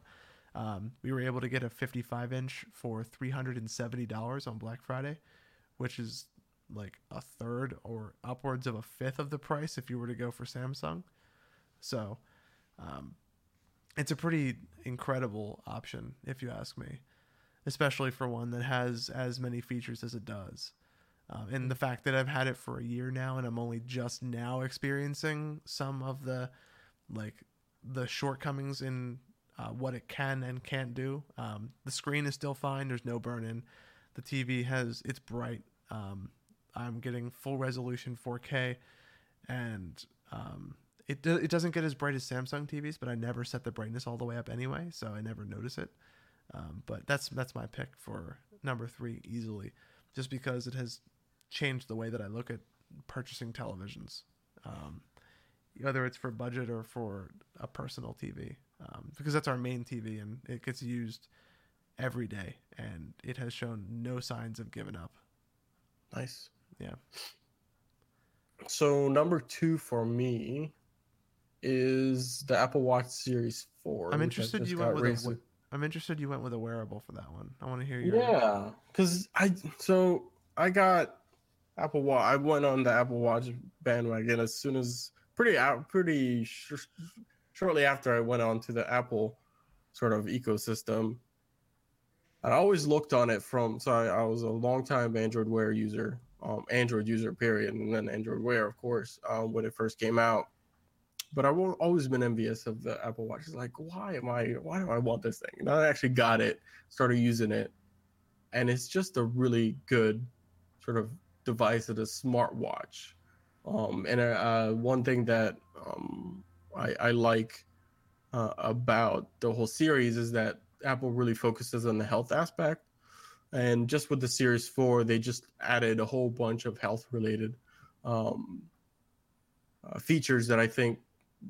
Um, we were able to get a 55 inch for $370 on Black Friday, which is like a third or upwards of a fifth of the price if you were to go for Samsung. So, um, it's a pretty incredible option, if you ask me, especially for one that has as many features as it does. Um, and the fact that I've had it for a year now and I'm only just now experiencing some of the like the shortcomings in uh, what it can and can't do. Um, the screen is still fine. There's no burn in. The TV has it's bright. Um, I'm getting full resolution 4K, and um, it do, it doesn't get as bright as Samsung TVs, but I never set the brightness all the way up anyway, so I never notice it. Um, but that's that's my pick for number three easily, just because it has changed the way that I look at purchasing televisions, um, whether it's for budget or for a personal TV, um, because that's our main TV and it gets used every day, and it has shown no signs of giving up. Nice. Yeah. So number two for me is the Apple Watch Series Four. I'm interested you went with I'm interested you went with a wearable for that one. I want to hear your Yeah, because I so I got Apple Watch. I went on the Apple Watch bandwagon as soon as pretty out pretty sh- shortly after I went on to the Apple sort of ecosystem. I always looked on it from so I, I was a long time Android Wear user, um, Android user period, and then Android Wear, of course, um, when it first came out. But I've always been envious of the Apple Watch. It's like, why am I? Why do I want this thing? And I actually got it, started using it, and it's just a really good sort of device. It's a smartwatch. Um, and uh, one thing that um, I, I like uh, about the whole series is that Apple really focuses on the health aspect. And just with the Series 4, they just added a whole bunch of health related um, uh, features that I think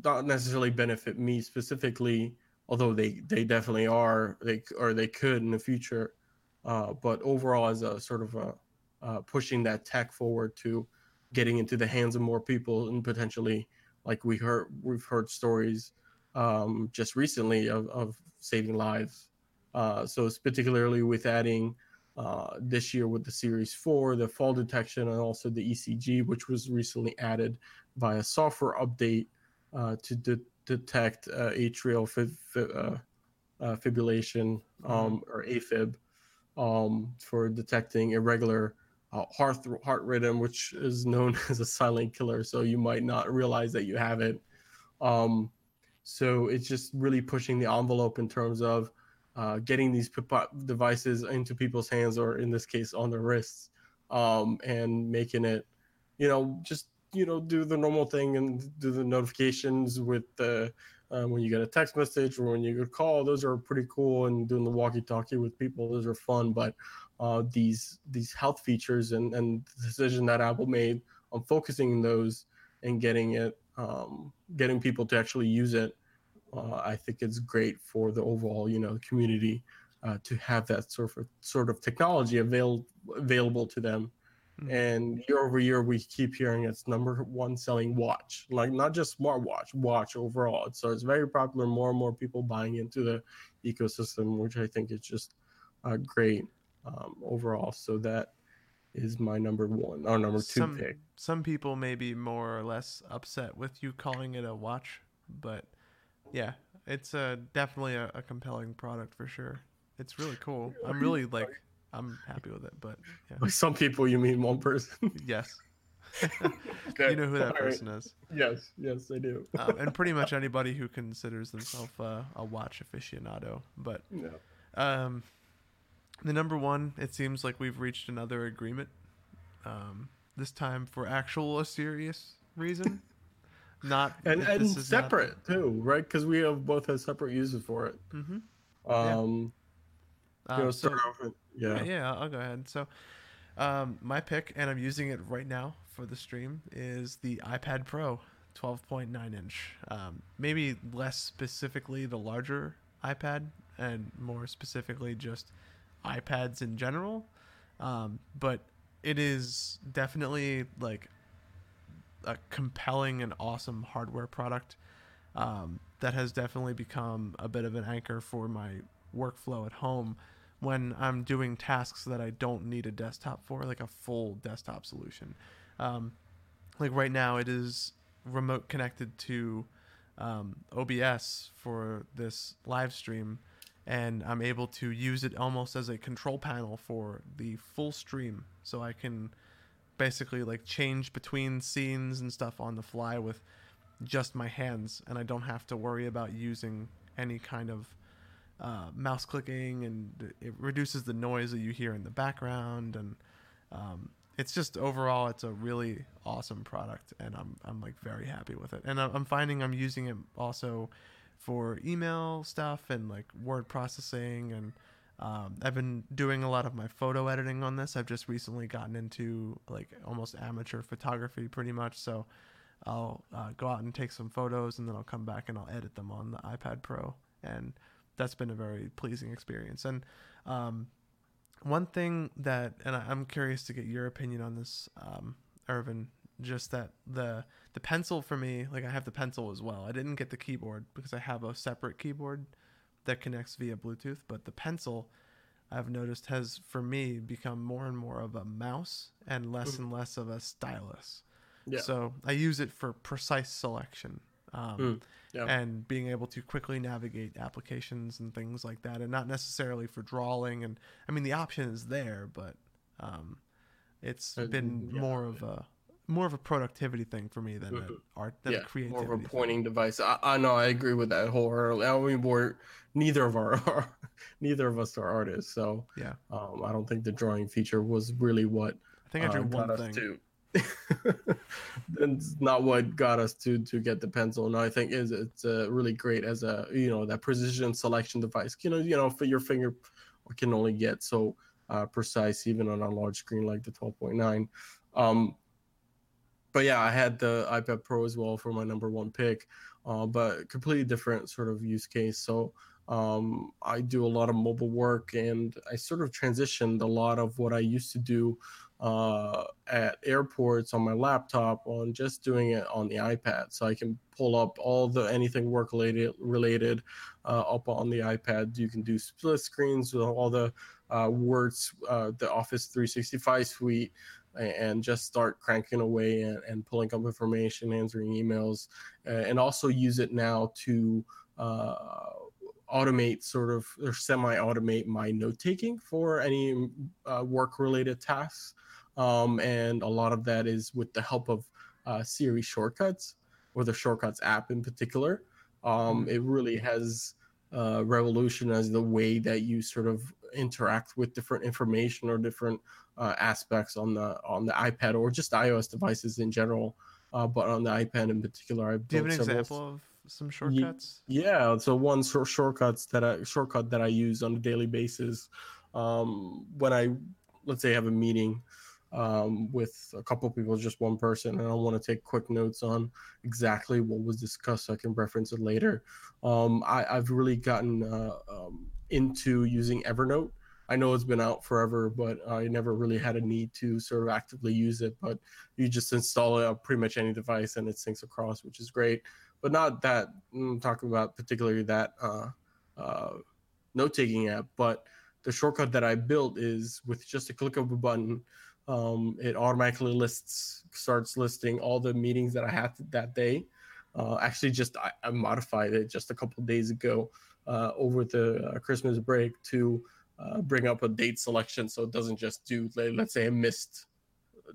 don't necessarily benefit me specifically, although they, they definitely are, they or they could in the future. Uh, but overall, as a sort of a uh, pushing that tech forward to getting into the hands of more people and potentially, like we heard, we've heard stories um, just recently of, of saving lives. Uh, so it's particularly with adding uh, this year with the Series 4, the fall detection, and also the ECG, which was recently added via software update uh, to de- detect uh, atrial fib- fib- uh, uh, fibrillation um, or AFib um, for detecting irregular uh, heart heart rhythm, which is known as a silent killer. So you might not realize that you have it. Um, so it's just really pushing the envelope in terms of uh, getting these devices into people's hands, or in this case, on their wrists, um, and making it, you know, just you know, do the normal thing and do the notifications with the um, when you get a text message or when you get a call. Those are pretty cool, and doing the walkie-talkie with people, those are fun. But uh, these these health features and and the decision that Apple made on focusing those and getting it, um, getting people to actually use it uh, I think it's great for the overall, you know, community uh, to have that sort of sort of technology avail- available to them. Mhm. And year over year, we keep hearing it's number one selling watch, like not just smartwatch, watch overall. So it's very popular. More and more people buying into the ecosystem, which I think is just uh, great um, overall. So that is my number one or number two some, pick. Some people may be more or less upset with you calling it a watch, but yeah, it's a definitely a, a compelling product for sure. It's really cool. I'm really like I'm happy with it, but yeah. By some people, you mean one person? yes, Okay, you know who that all right. person is. Yes, yes, I do. um, and pretty much anybody who considers themselves uh, a watch aficionado. But Yeah. um, the number one, it seems like we've reached another agreement. Um, this time for actual a serious reason, not and and is not- separate too, right? Because we have both have separate uses for it. Mhm. Um, Um, so- with, yeah. yeah, yeah, I'll go ahead. So, um, my pick, and I'm using it right now for the stream, is the iPad Pro 12.9 inch. Um, maybe less specifically the larger iPad, and more specifically just iPads in general. Um, but it is definitely like a compelling and awesome hardware product um, that has definitely become a bit of an anchor for my workflow at home when I'm doing tasks that I don't need a desktop for, like a full desktop solution. Um, like right now, it is remote connected to um, OBS for this live stream, and I'm able to use it almost as a control panel for the full stream, so I can basically like change between scenes and stuff on the fly with just my hands, and I don't have to worry about using any kind of uh, mouse clicking, and it reduces the noise that you hear in the background, and um, it's just overall it's a really awesome product, and I'm I'm like very happy with it, and I'm finding I'm using it also for email stuff and like word processing and. Um, I've been doing a lot of my photo editing on this. I've just recently gotten into like almost amateur photography, pretty much. So I'll uh, go out and take some photos, and then I'll come back and I'll edit them on the iPad Pro, and that's been a very pleasing experience. And um, one thing that, and I, am curious to get your opinion on this, um, Irvin, just that the the pencil for me, like I have the pencil as well. I didn't get the keyboard because I have a separate keyboard that connects via Bluetooth, but the pencil I've noticed has for me become more and more of a mouse and less mm. and less of a stylus. Yeah. So I use it for precise selection. Um, mm. yeah. and being able to quickly navigate applications and things like that, and not necessarily for drawing. And I mean, the option is there, but um, it's uh, been yeah. more of a more of a productivity thing for me than mm-hmm. an art than yeah, a creativity. More of a pointing thing. device. I, I know I agree with that wholeheartedly. I mean, we're neither of our neither of us are artists, so yeah. Um, I don't think the drawing feature was really what I think I drew uh, one thing. To. That's not what got us to to get the pencil. No, I think is it's uh, really great as a you know that precision selection device. You know, you know, for your finger can only get so uh, precise even on a large screen like the 12.9. Um, but yeah, I had the iPad Pro as well for my number one pick, uh, but completely different sort of use case. So um, I do a lot of mobile work, and I sort of transitioned a lot of what I used to do uh, at airports on my laptop on just doing it on the iPad. So I can pull up all the anything work related related uh, up on the iPad. You can do split screens with all the uh, words, uh, the Office 365 suite and just start cranking away and, and pulling up information, answering emails, and also use it now to uh, automate sort of or semi-automate my note taking for any uh, work-related tasks. Um, and a lot of that is with the help of uh, Siri shortcuts or the shortcuts app in particular. Um, mm-hmm. it really has uh, revolutionized the way that you sort of interact with different information or different uh, aspects on the on the iPad or just iOS devices in general. Uh, but on the iPad in particular, I do you have an example of some shortcuts? Yeah, so one sort shortcuts that I shortcut that I use on a daily basis um, when I let's say have a meeting um, with a couple people, just one person, and I want to take quick notes on exactly what was discussed so I can reference it later. Um, I, have really gotten uh, um, into using Evernote. I know it's been out forever, but I never really had a need to sort of actively use it. But you just install it on pretty much any device and it syncs across, which is great. But not that I'm talking about particularly that uh, uh, note taking app, but the shortcut that I built is with just a click of a button, um, it automatically lists, starts listing all the meetings that I had that day. Uh, actually, just I, I, modified it just a couple days ago uh, over the uh, Christmas break to uh, bring up a date selection, so it doesn't just do. Let's say I missed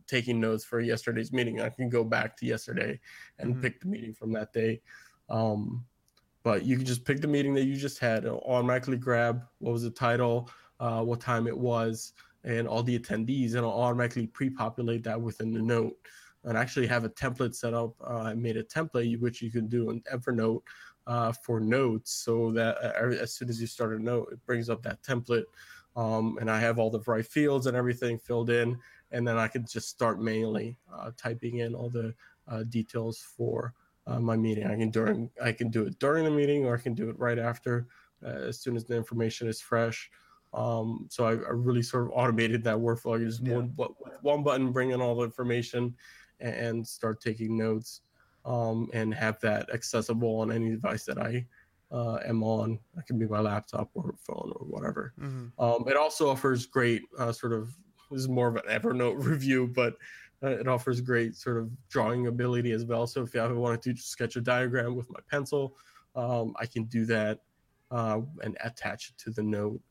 taking notes for yesterday's meeting, I can go back to yesterday and mm-hmm. pick the meeting from that day. Um, but you can just pick the meeting that you just had, it automatically grab what was the title, uh, what time it was, and all the attendees, and it'll automatically pre-populate that within the note. And actually have a template set up. Uh, I made a template which you can do in Evernote uh, for notes, so that uh, as soon as you start a note, it brings up that template. Um, and I have all the right fields and everything filled in, and then I can just start manually uh, typing in all the uh, details for uh, my meeting. I can during I can do it during the meeting, or I can do it right after, as soon as the information is fresh. Um, so I, I, really sort of automated that workflow. Just yeah. one, one button, bring in all the information, and start taking notes, um, and have that accessible on any device that I uh, am on. It can be my laptop or phone or whatever. Mm-hmm. Um, it also offers great uh, sort of this is more of an Evernote review, but Uh, it offers great sort of drawing ability as well. So if I wanted to sketch a diagram with my pencil, um, I can do that uh, and attach it to the note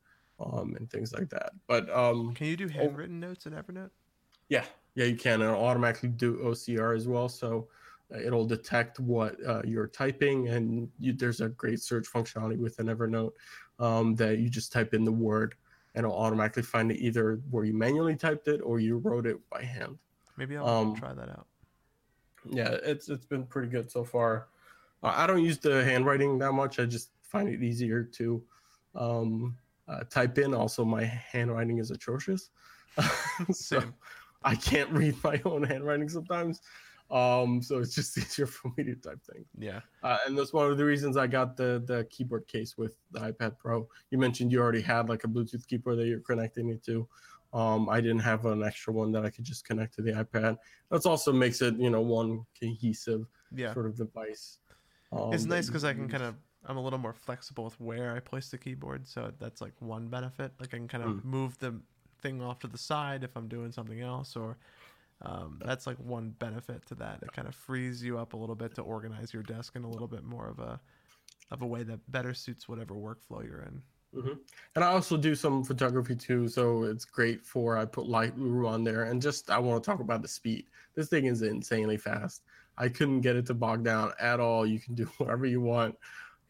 um, and things like that. But um, Can you do handwritten notes in Evernote? yeah, yeah, you can. And it'll automatically do OCR as well. So it'll detect what uh, you're typing, and you, there's a great search functionality within Evernote um, that you just type in the word, and it'll automatically find it either where you manually typed it or you wrote it by hand. Maybe I'll Um, try that out. Yeah, it's it's been pretty good so far. Uh, I don't use the handwriting that much. I just find it easier to um, uh, type in. Also, my handwriting is atrocious, so. I can't read my own handwriting sometimes. Um, so it's just easier for me to type things. Yeah. Uh, and that's one of the reasons I got the the keyboard case with the iPad Pro. You mentioned you already had like a Bluetooth keyboard that you're connecting it to. Um, I didn't have an extra one that I could just connect to the iPad. That's also makes it you know one cohesive Yeah. sort of device. Um, It's nice because I can kind of I'm a little more flexible with where I place the keyboard, so that's like one benefit. Like I can kind of Mm. move the thing off to the side if I'm doing something else, or um, that's like one benefit to that. It kind of frees you up a little bit to organize your desk in a little bit more of a of a way that better suits whatever workflow you're in. Mhm. And I also do some photography too, so it's great for I put Lightroom on there, and just I want to talk about the speed. This thing is insanely fast. I couldn't get it to bog down at all. You can do whatever you want,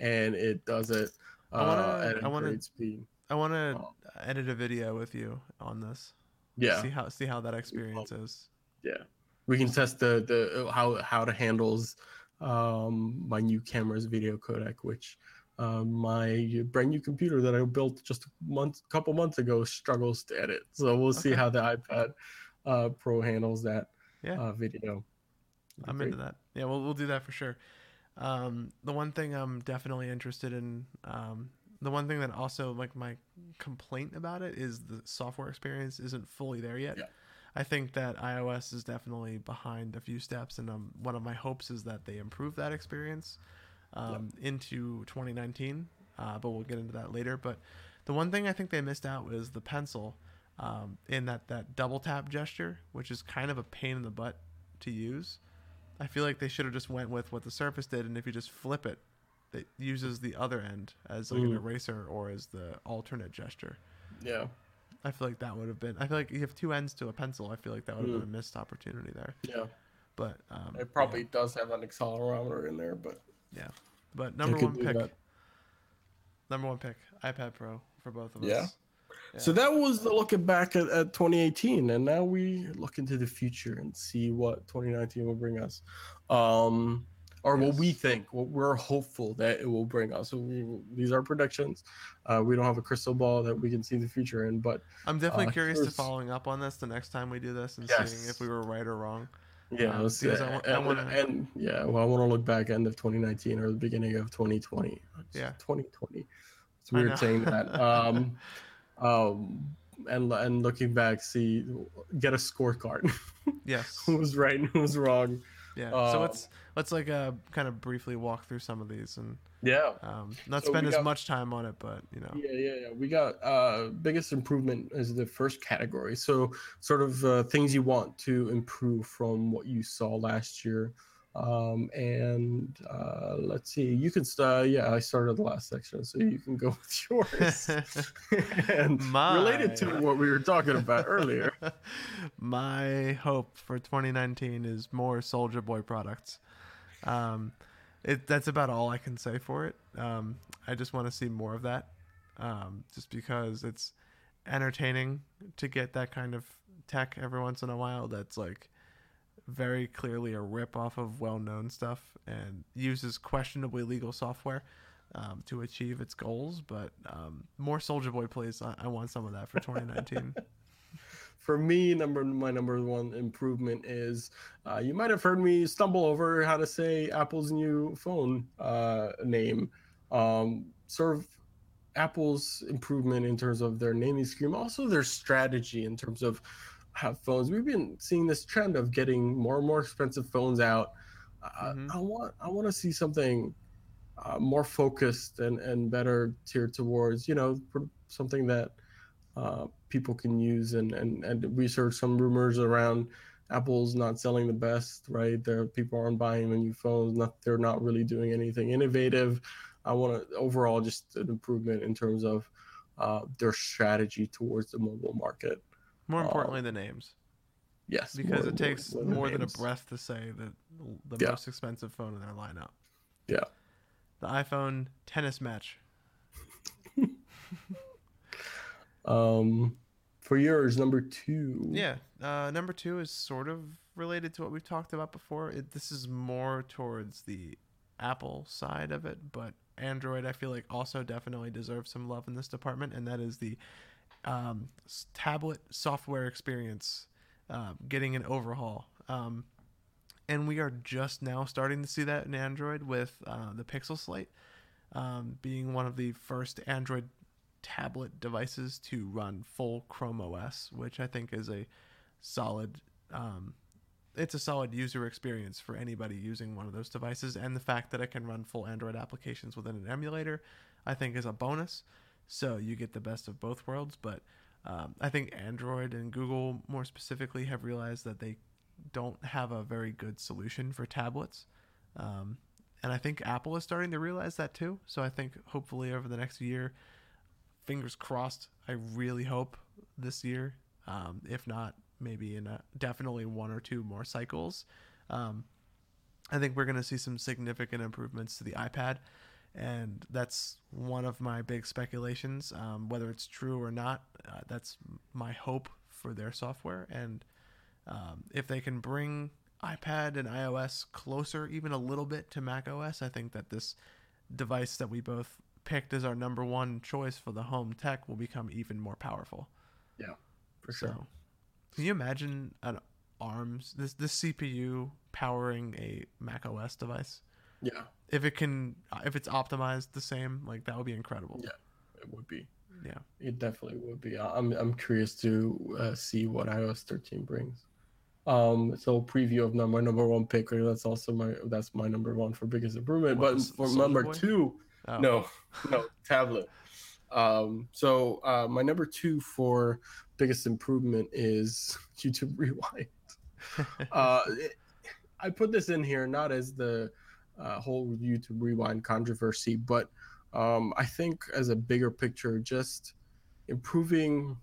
and it does it uh, I wanna- at a I wanna- great speed. I want to Oh. edit a video with you on this. Yeah, See how see how that experience is. Yeah. We can test the the how how it handles um, my new camera's video codec, which uh, my brand new computer that I built just a month, couple months ago struggles to edit. So we'll see how the iPad uh, Pro handles that Yeah. uh, video. I'm great. into that. Yeah, we'll we'll do that for sure. Um, the one thing I'm definitely interested in, um, the one thing that also like my complaint about it is the software experience isn't fully there yet. Yeah. I think that iOS is definitely behind a few steps, and um, one of my hopes is that they improve that experience um, into 2019. Uh, but we'll get into that later. But the one thing I think they missed out was the pencil um, in that that double tap gesture, which is kind of a pain in the butt to use. I feel like they should have just went with what the Surface did, and if you just flip it, it uses the other end as like an Mm. eraser or as the alternate gesture. Yeah, I feel like that would have been. I feel like you have two ends to a pencil. I feel like that would have Mm. been a missed opportunity there. yeah. But um, It probably does have an accelerometer in there, but yeah. But number one pick, number one pick, iPad Pro for both of Yeah. us. So that was the looking back at, at 2018, and now we look into the future and see what 2019 will bring us, um, or what we think, what we're hopeful that it will bring us. So we, these are predictions. Uh, we don't have a crystal ball that we can see the future in, but I'm definitely Uh, curious to following up on this the next time we do this and seeing if we were right or wrong. yeah, Um, let's, because I and, wanna- and yeah, well, I want to look back end of 2019 or the beginning of 2020. It's Yeah. 2020. It's weird saying that. Um, um, and and looking back, see, get a scorecard. Yes. who was right and who was wrong. Yeah. so Um, let's let's like uh kind of briefly walk through some of these and Yeah. um, not So we spend as much time on it, but you know. Yeah, yeah, yeah. We got uh biggest improvement is the first category. So sort of uh, things you want to improve from what you saw last year. Um and uh let's see. You can start yeah, I started the last section, so you can go with yours. and My. related to what we were talking about earlier. My hope for 2019 is more Soulja Boy products. Um, it that's about all I can say for it. Um, I just want to see more of that, um, just because it's entertaining to get that kind of tech every once in a while. That's like very clearly a rip off of well-known stuff and uses questionably legal software um, to achieve its goals. But um, more Soulja Boy plays. I, I want some of that for 2019. for me number my number one improvement is uh, you might have heard me stumble over how to say apple's new phone uh, name um, sort of apple's improvement in terms of their naming scheme also their strategy in terms of how phones we've been seeing this trend of getting more and more expensive phones out uh, Mhm. i want i want to see something uh, more focused and and better tiered towards you know something that uh, people can use and, and and research some rumors around Apple's not selling the best, right? There people aren't buying the new phones. Not they're not really doing anything innovative. I want to overall just an improvement in terms of uh, their strategy towards the mobile market. More importantly, um, the names. Yes, because more, it takes more, more than a breath to say that the yeah. most expensive phone in their lineup. Yeah, the iPhone XS Max. um, for yours, number two. Yeah, uh, number two is sort of related to what we've talked about before. It, this is more towards the Apple side of it, but Android, I feel like, also definitely deserves some love in this department, and that is the um, tablet software experience uh, getting an overhaul. Um, and we are just now starting to see that in Android with uh, the Pixel Slate um, being one of the first Android tablet devices to run full Chrome OS, which I think is a solid. Um, it's a solid user experience for anybody using one of those devices, and the fact that it can run full Android applications within an emulator, I think, is a bonus. So you get the best of both worlds. But um, I think Android and Google, more specifically, have realized that they don't have a very good solution for tablets. Um, and I think Apple is starting to realize that too. So I think hopefully over the next year, fingers crossed. I really hope this year, um, if not maybe in a, definitely one or two more cycles, um, I think we're going to see some significant improvements to the iPad. And that's one of my big speculations. Um, whether it's true or not, uh, that's my hope for their software. And um, if they can bring iPad and iOS closer, even a little bit, to Mac OS, I think that this device that we both picked as our number one choice for the home tech will become even more powerful. Yeah, for sure. So, can you imagine an ARMS this this CPU powering a Mac OS device? Yeah. If it can, if it's optimized the same, like that would be incredible. Yeah, it would be. Yeah, it definitely would be. I'm I'm curious to uh, see what iOS 13 brings. Um, so preview of my number one pick. That's also my that's my number one for biggest improvement. What, but for number Boy? two, Oh. No, no, tablet. Um, so uh, my number two for biggest improvement is YouTube Rewind. uh, it, I put this in here not as the uh, whole YouTube Rewind controversy, but um, I think as a bigger picture, just improving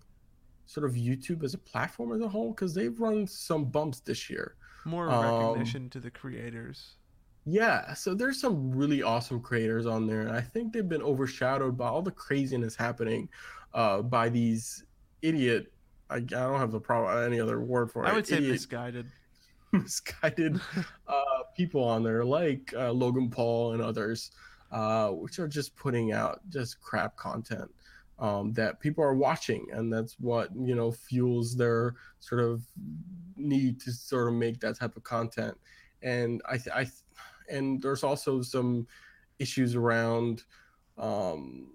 sort of YouTube as a platform as a whole because they've run some bumps this year. More recognition um, to the creators. Yeah, so there's some really awesome creators on there, and I think they've been overshadowed by all the craziness happening uh, by these idiot. I, I don't have the problem any other word for it. I would say idiot, misguided, misguided uh, people on there like uh, Logan Paul and others, uh, which are just putting out just crap content um, that people are watching, and that's what you know fuels their sort of need to sort of make that type of content. And I, I and there's also some issues around um,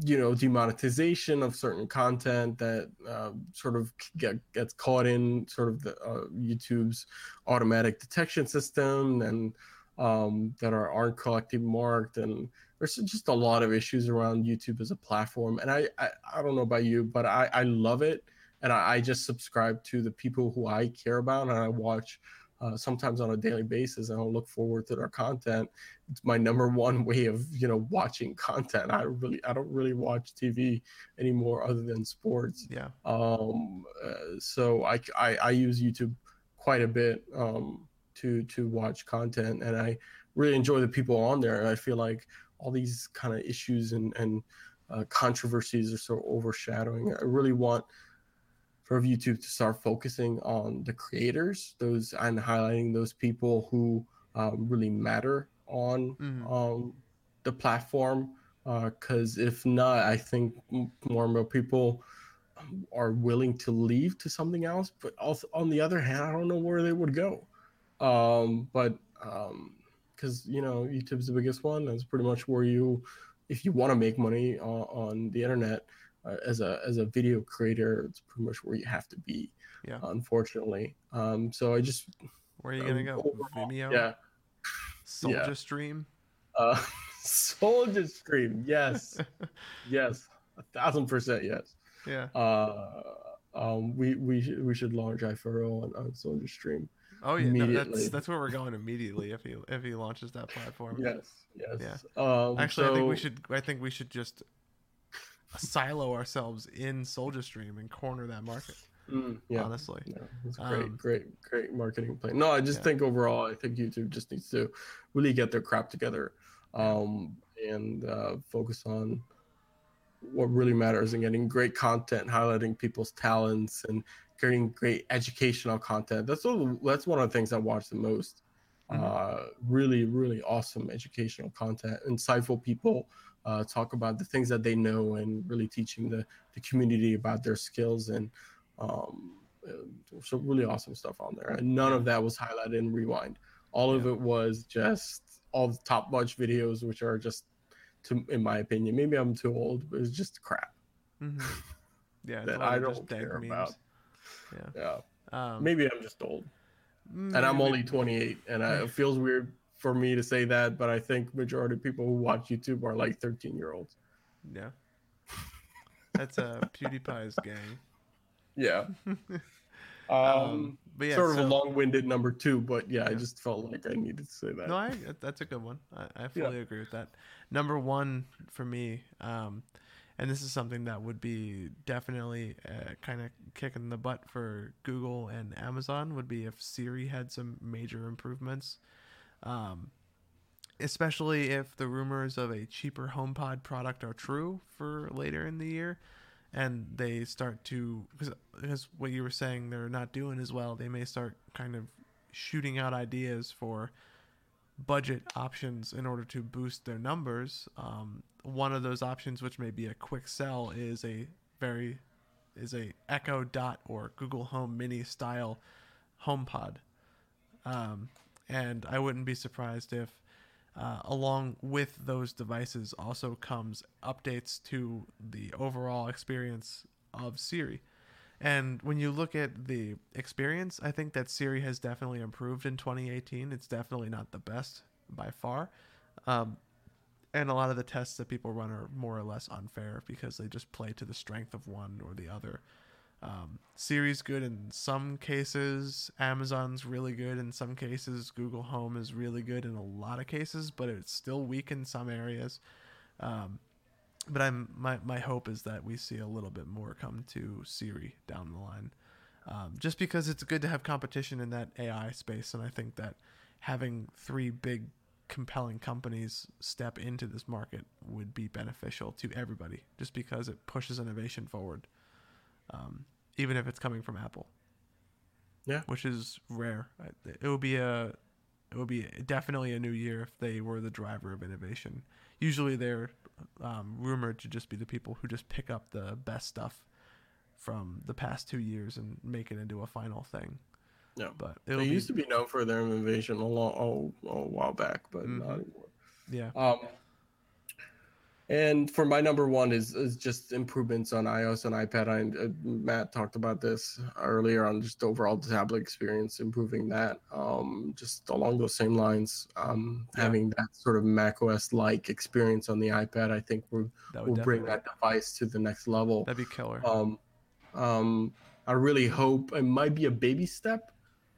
you know demonetization of certain content that uh, sort of get, gets caught in sort of the uh, YouTube's automatic detection system and um, that are aren't collected marked. And there's just a lot of issues around YouTube as a platform. And I I, I don't know about you but I, I love it. And I, I just subscribe to the people who I care about and I watch uh, sometimes on a daily basis and I'll look forward to their content. It's my number one way of, you know, watching content. I really, I don't really watch TV anymore other than sports. Yeah. Um, uh, so I, I, I, use YouTube quite a bit um, to, to watch content and I really enjoy the people on there. And I feel like all these kind of issues and, and uh, controversies are so overshadowing. I really want for YouTube to start focusing on the creators, those and highlighting those people who um, really matter on mm-hmm. um, the platform. Because uh, if not, I think more and more people um, are willing to leave to something else. But also, on the other hand, I don't know where they would go. Um, but because um, you know YouTube's the biggest one, that's pretty much where you, if you want to make money on, on the internet, uh, as a as a video creator, it's pretty much where you have to be. Yeah. Unfortunately. Um. So I just. Where are you gonna um, go? Overall, Vimeo. Yeah. Soulja yeah. Stream. Uh, Soulja Stream. Yes. yes. A thousand percent yes. Yeah. Uh, Um, we we should we should launch iFurrow on, on Soulja Stream. Oh yeah, no, that's that's where we're going immediately if he if he launches that platform. Yes, yes. Yeah. Um, Actually, I think we should. I think we should just silo ourselves in Soulja Stream and corner that market. Mm, yeah. Honestly, Yeah, it's great, Um, great, great marketing plan. No, I just Yeah. think overall, I think YouTube just needs to really get their crap together, um, and uh, focus on what really matters and getting great content, highlighting people's talents, and creating great educational content. That's all, that's one of the things I watch the most. Mhm. Uh, really, really awesome educational content, insightful people. Uh, talk about the things that they know and really teaching the, the community about their skills and um, uh, some really awesome stuff on there. And none of that was highlighted in Rewind. All of it was just all the top notch videos, which are just, to, in my opinion, maybe I'm too old, but it's just crap. hmm yeah, That I don't care memes. about. Yeah, Yeah, um, maybe I'm just old, and I'm only 28, and I, it feels weird for me to say that, but I think majority of people who watch YouTube are like 13 year olds. Yeah, that's uh, PewDiePie's gang. Yeah. Um, Um, but yeah, sort of so- a long-winded number two, but yeah, I just felt like I needed to say that. No, I, that's a good one. I, I fully agree with that. Number one for me, um, and this is something that would be definitely uh, kind of kicking the butt for Google and Amazon would be if Siri had some major improvements. Um, especially if the rumors of a cheaper HomePod product are true for later in the year and they start to because, what you were saying they're not doing as well they may start kind of shooting out ideas for budget options in order to boost their numbers. Um, one of those options which may be a quick sell is a very is a echo dot or google home mini style homepod. Um, and i wouldn't be surprised if uh, along with those devices also comes updates to the overall experience of Siri. And when you look at the experience, I think that Siri has definitely improved in 2018. It's definitely not the best by far. Um, and a lot of the tests that people run are more or less unfair because they just play to the strength of one or the other. Um, Siri's good in some cases. Amazon's really good in some cases. Google Home is really good in a lot of cases, but it's still weak in some areas. Um, but I'm my my hope is that we see a little bit more come to Siri down the line, um, just because it's good to have competition in that AI space, and I think that having three big compelling companies step into this market would be beneficial to everybody, just because it pushes innovation forward um, even if it's coming from Apple. Yeah. which is rare. It would be a, it would be definitely a new year if they were the driver of innovation. Usually, they're um, rumored to just be the people who just pick up the best stuff from the past two years and make it into a final thing. Yeah. but They be, used to be known for their innovation a long, a, a while back, but Mhm. not anymore. yeah, Um, and for my number one is is just improvements on iOS and iPad. I, uh, Matt talked about this earlier on just overall tablet experience, improving that. Um, just along those same lines, um, Yeah. having that sort of macOS like experience on the iPad, I think will will bring that device to the next level. that'd be killer. Um, um, I really hope it might be a baby step.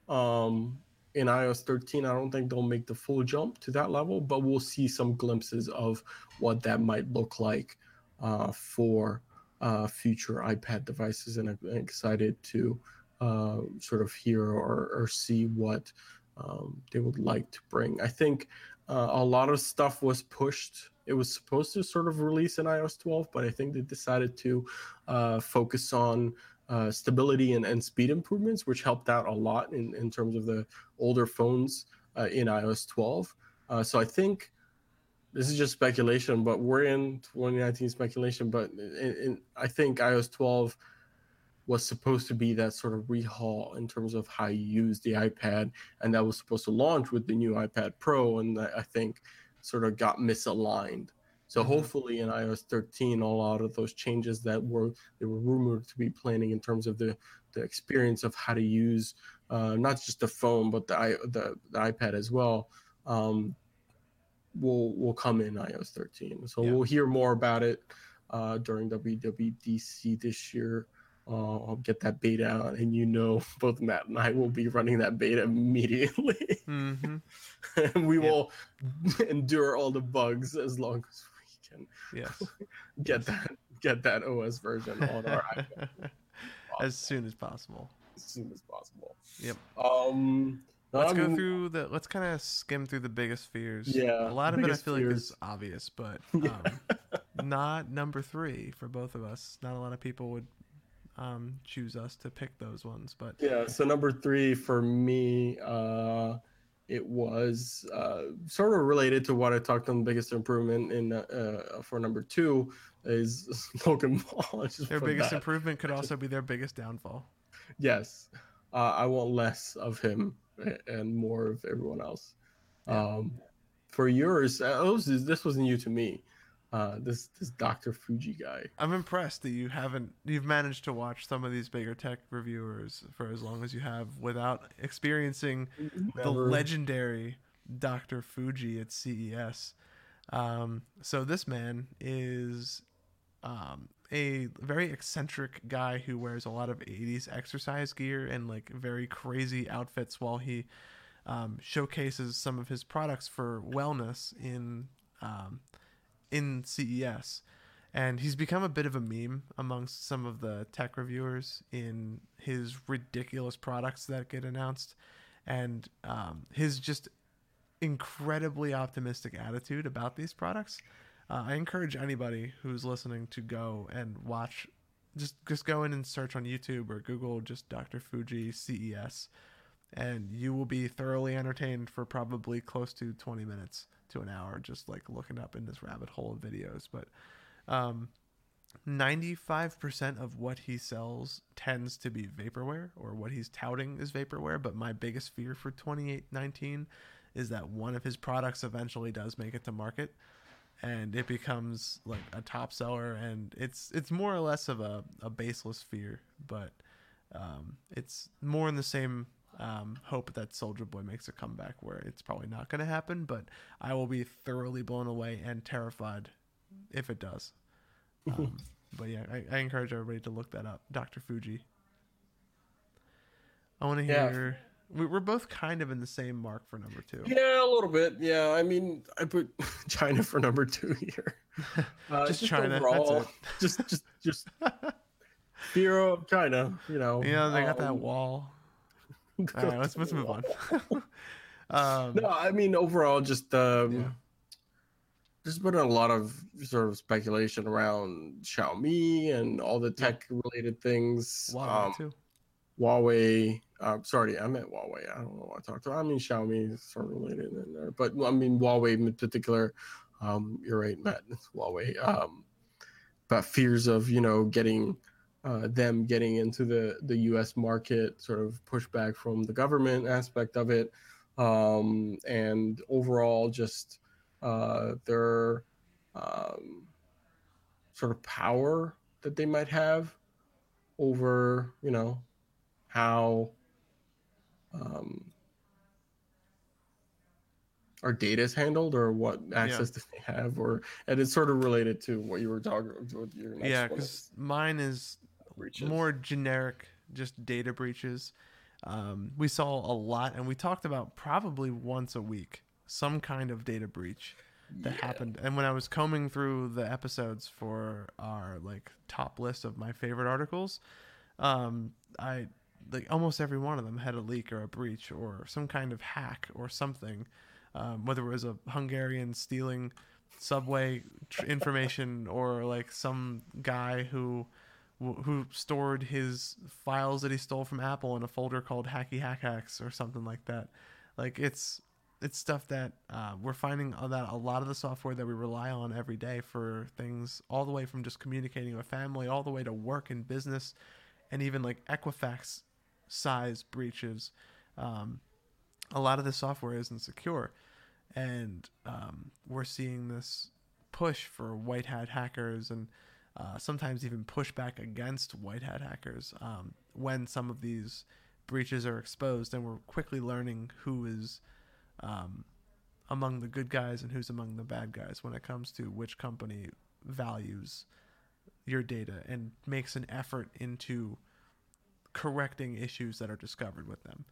Um, in iOS 13, I don't think they'll make the full jump to that level, but we'll see some glimpses of what that might look like uh, for uh, future iPad devices. And I'm excited to uh, sort of hear or, or see what um, they would like to bring. I think uh, a lot of stuff was pushed. It was supposed to sort of release in iOS 12, but I think they decided to uh, focus on uh, stability and, and speed improvements, which helped out a lot in, in terms of the older phones uh, in iOS 12. Uh, so I think this is just speculation, but we're in 2019 speculation. But in, in, I think iOS 12 was supposed to be that sort of rehaul in terms of how you use the iPad, and that was supposed to launch with the new iPad Pro, and I I think sort of got misaligned. So Mhm. hopefully in iOS 13, a lot of those changes that were they were rumored to be planning in terms of the the experience of how to use uh, not just the phone but the, the the iPad as well um, will will come in iOS 13. So Yeah. we'll hear more about it uh, during WWDC this year. uh, I'll get that beta out, and you know, both Matt and I will be running that beta immediately. Mm-hmm. and we Yeah. will endure all the bugs as long as we can Yes. get that get that OS version on our iPhone as soon as possible. as soon as possible. Yep. Um, Let's go through the. Let's kind of skim through the biggest fears. Yeah, a lot of it I feel like is obvious, but um, not number three for both of us. Not a lot of people would um, choose us to pick those ones, but Yeah, so number three for me, uh, it was uh, sort of related to what I talked on biggest improvement in uh, uh, for number two is Logan Paul. Their biggest that. improvement could also be their biggest downfall. Yes, uh, I want less of him and more of everyone else. Yeah. Um, for yours, uh, this this wasn't you to me. Uh, this this Dr. Fuji guy. I'm impressed that you haven't you've managed to watch some of these bigger tech reviewers for as long as you have without experiencing the legendary Dr. Fuji at CES. Um, so this man is um, a very eccentric guy who wears a lot of 80s exercise gear and like very crazy outfits while he um, showcases some of his products for wellness in um, in CES. And he's become a bit of a meme amongst some of the tech reviewers in his ridiculous products that get announced and um, his just incredibly optimistic attitude about these products. Uh, I encourage anybody who's listening to go and watch. Just just go in and search on YouTube or Google just Dr. Fuji CES, and you will be thoroughly entertained for probably close to 20 minutes to an hour, just like looking up in this rabbit hole of videos. But um, 95% of what he sells tends to be vaporware, or what he's touting is vaporware. But my biggest fear for 2019 is that one of his products eventually does make it to market and it becomes like a top seller and it's it's more or less of a, a baseless fear but um, it's more in the same um, hope that soulja boy makes a comeback where it's probably not going to happen but i will be thoroughly blown away and terrified if it does um, but yeah I, I encourage everybody to look that up dr fuji i want to Yeah. hear we- we're both kind of in the same mark for number two Yeah, a little bit. Yeah, I mean, I put China for number two here. Uh, Just China, that's it. Just, just, just fear of China. You know. Yeah, they got that um, wall. All right, let's let's move on. um, No, I mean overall, just um, Yeah. there's been a lot of sort of speculation around Xiaomi and all the tech related things. Huawei um, too. Huawei. Uh, sorry, I meant Huawei. I don't know what I talked about. I mean Xiaomi is sort of related in there, but I mean Huawei in particular. Um, you're right, Matt. It's Huawei. Um, but fears of you know getting uh, them getting into the the U.S. market, sort of pushback from the government aspect of it, um, and overall just uh, their um, sort of power that they might have over you know how um, our data is handled or what access do they have or and it's sort of related to what you were talking about your next Yeah, because mine is breaches. more generic, just data breaches. Um, we saw a lot, and we talked about probably once a week some kind of data breach that Yeah. happened. And when I was combing through the episodes for our like top list of my favorite articles, um, I like almost every one of them had a leak or a breach or some kind of hack or something. Um, whether it was a Hungarian stealing subway tr- information or like some guy who who stored his files that he stole from Apple in a folder called Hacky Hack Hacks or something like that. Like it's it's stuff that uh, we're finding that a lot of the software that we rely on every day for things all the way from just communicating with family all the way to work and business and even like Equifax size breaches. Um, a lot of the software isn't secure, and um, we're seeing this push for white hat hackers and uh, sometimes even pushback against white hat hackers um, when some of these breaches are exposed, and we're quickly learning who is um, among the good guys and who's among the bad guys when it comes to which company values your data and makes an effort into correcting issues that are discovered with them.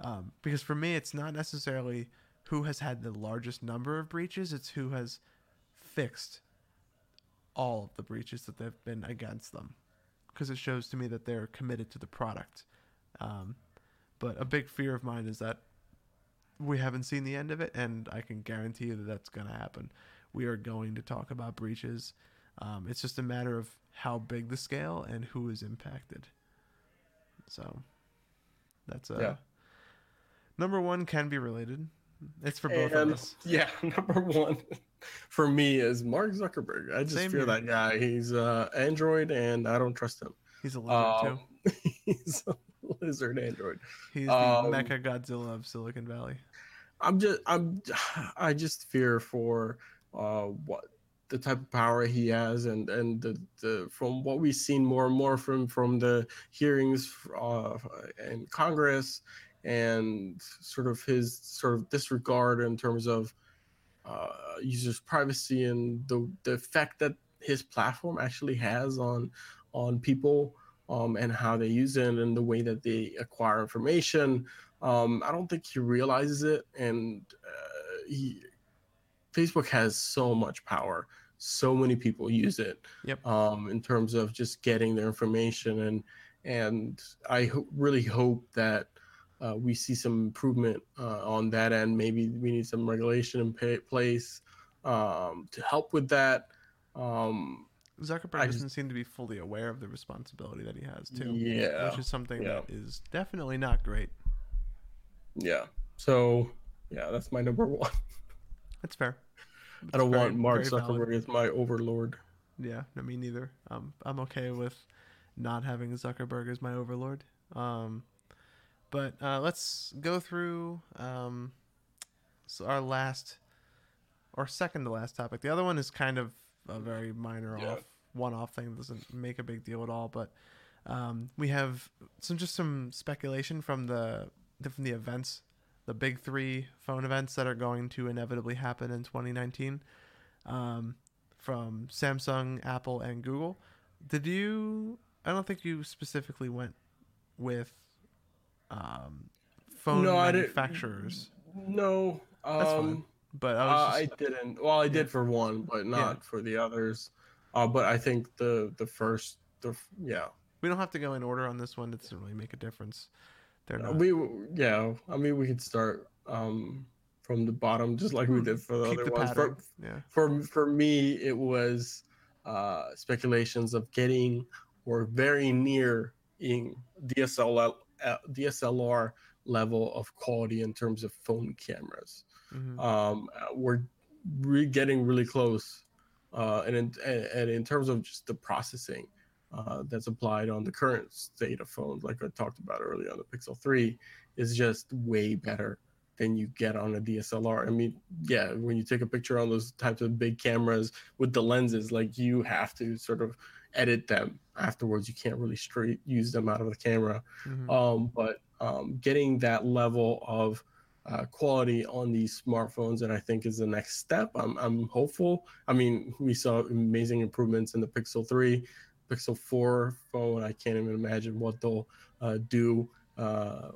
Um, because for me, it's not necessarily who has had the largest number of breaches; it's who has fixed all of the breaches that they've been against them. Because it shows to me that they're committed to the product. Um, but a big fear of mine is that we haven't seen the end of it, and I can guarantee you that that's going to happen. We are going to talk about breaches. Um, it's just a matter of how big the scale and who is impacted. So that's uh, Yeah. number one can be related. It's for both And of us. yeah, number one for me is Mark Zuckerberg. I just Same fear here. that guy. He's uh, Android, and I don't trust him. He's a lizard too. Um, he's a lizard Android. He's the um, Mecha Godzilla of Silicon Valley. I'm just I'm I just fear for uh what the type of power he has and and the, the from what we've seen more and more from from the hearings uh in Congress and sort of his sort of disregard in terms of uh users privacy and the the effect that his platform actually has on on people um and how they use it and the way that they acquire information um, I don't think he realizes it, and uh, he Facebook has so much power. So many people use it. Yep. Um, in terms of just getting their information, and and I ho- really hope that uh, we see some improvement uh, on that end. Maybe we need some regulation in pa- place um, to help with that. Um, Zuckerberg I just- doesn't seem to be fully aware of the responsibility that he has too. Yeah, Which is something yeah. that is definitely not great. yeah. So yeah, that's my number one. That's fair. I don't very- want Mark very valid. Zuckerberg as my overlord. Yeah, no, me neither. Um, I'm okay with not having Zuckerberg as my overlord. Um, but uh, let's go through um, so our last or second to last topic. The other one is kind of a very minor Yeah. off, one-off thing. that Doesn't make a big deal at all. But um, we have some just some speculation from the from the events, the big three phone events that are going to inevitably happen in 2019. Um, from Samsung, Apple, and Google. Did you? I don't think you specifically went with um, phone No, manufacturers, No, um, but uh, I was I just, didn't. Well, I did Yeah. for one, but not for the others. Uh, but I think the the first, the yeah, we don't have to go in order on this one. It doesn't really make a difference. They're Uh, not. we yeah. I mean, we could start um from the bottom, just like we Hmm, did for the keep other the ones. pattern. For, yeah. for for me, it was uh speculations of getting or very near in DSLR uh, DSLR level of quality in terms of phone cameras. hmm um, uh, we're re- getting really close. Uh, and, in, and, and in terms of just the processing uh, that's applied on the current state of phones, like I talked about earlier on the Pixel 3, is just way better than you get on a DSLR. I mean, yeah, when you take a picture on those types of big cameras with the lenses, like you have to sort of edit them afterwards. You can't really straight use them out of the camera. Hmm um, but um, getting that level of uh, quality on these smartphones and i think is the next step I'm, I'm hopeful. I mean we saw amazing improvements in the pixel 3 pixel 4 phone. I can't even imagine what they'll uh, do uh,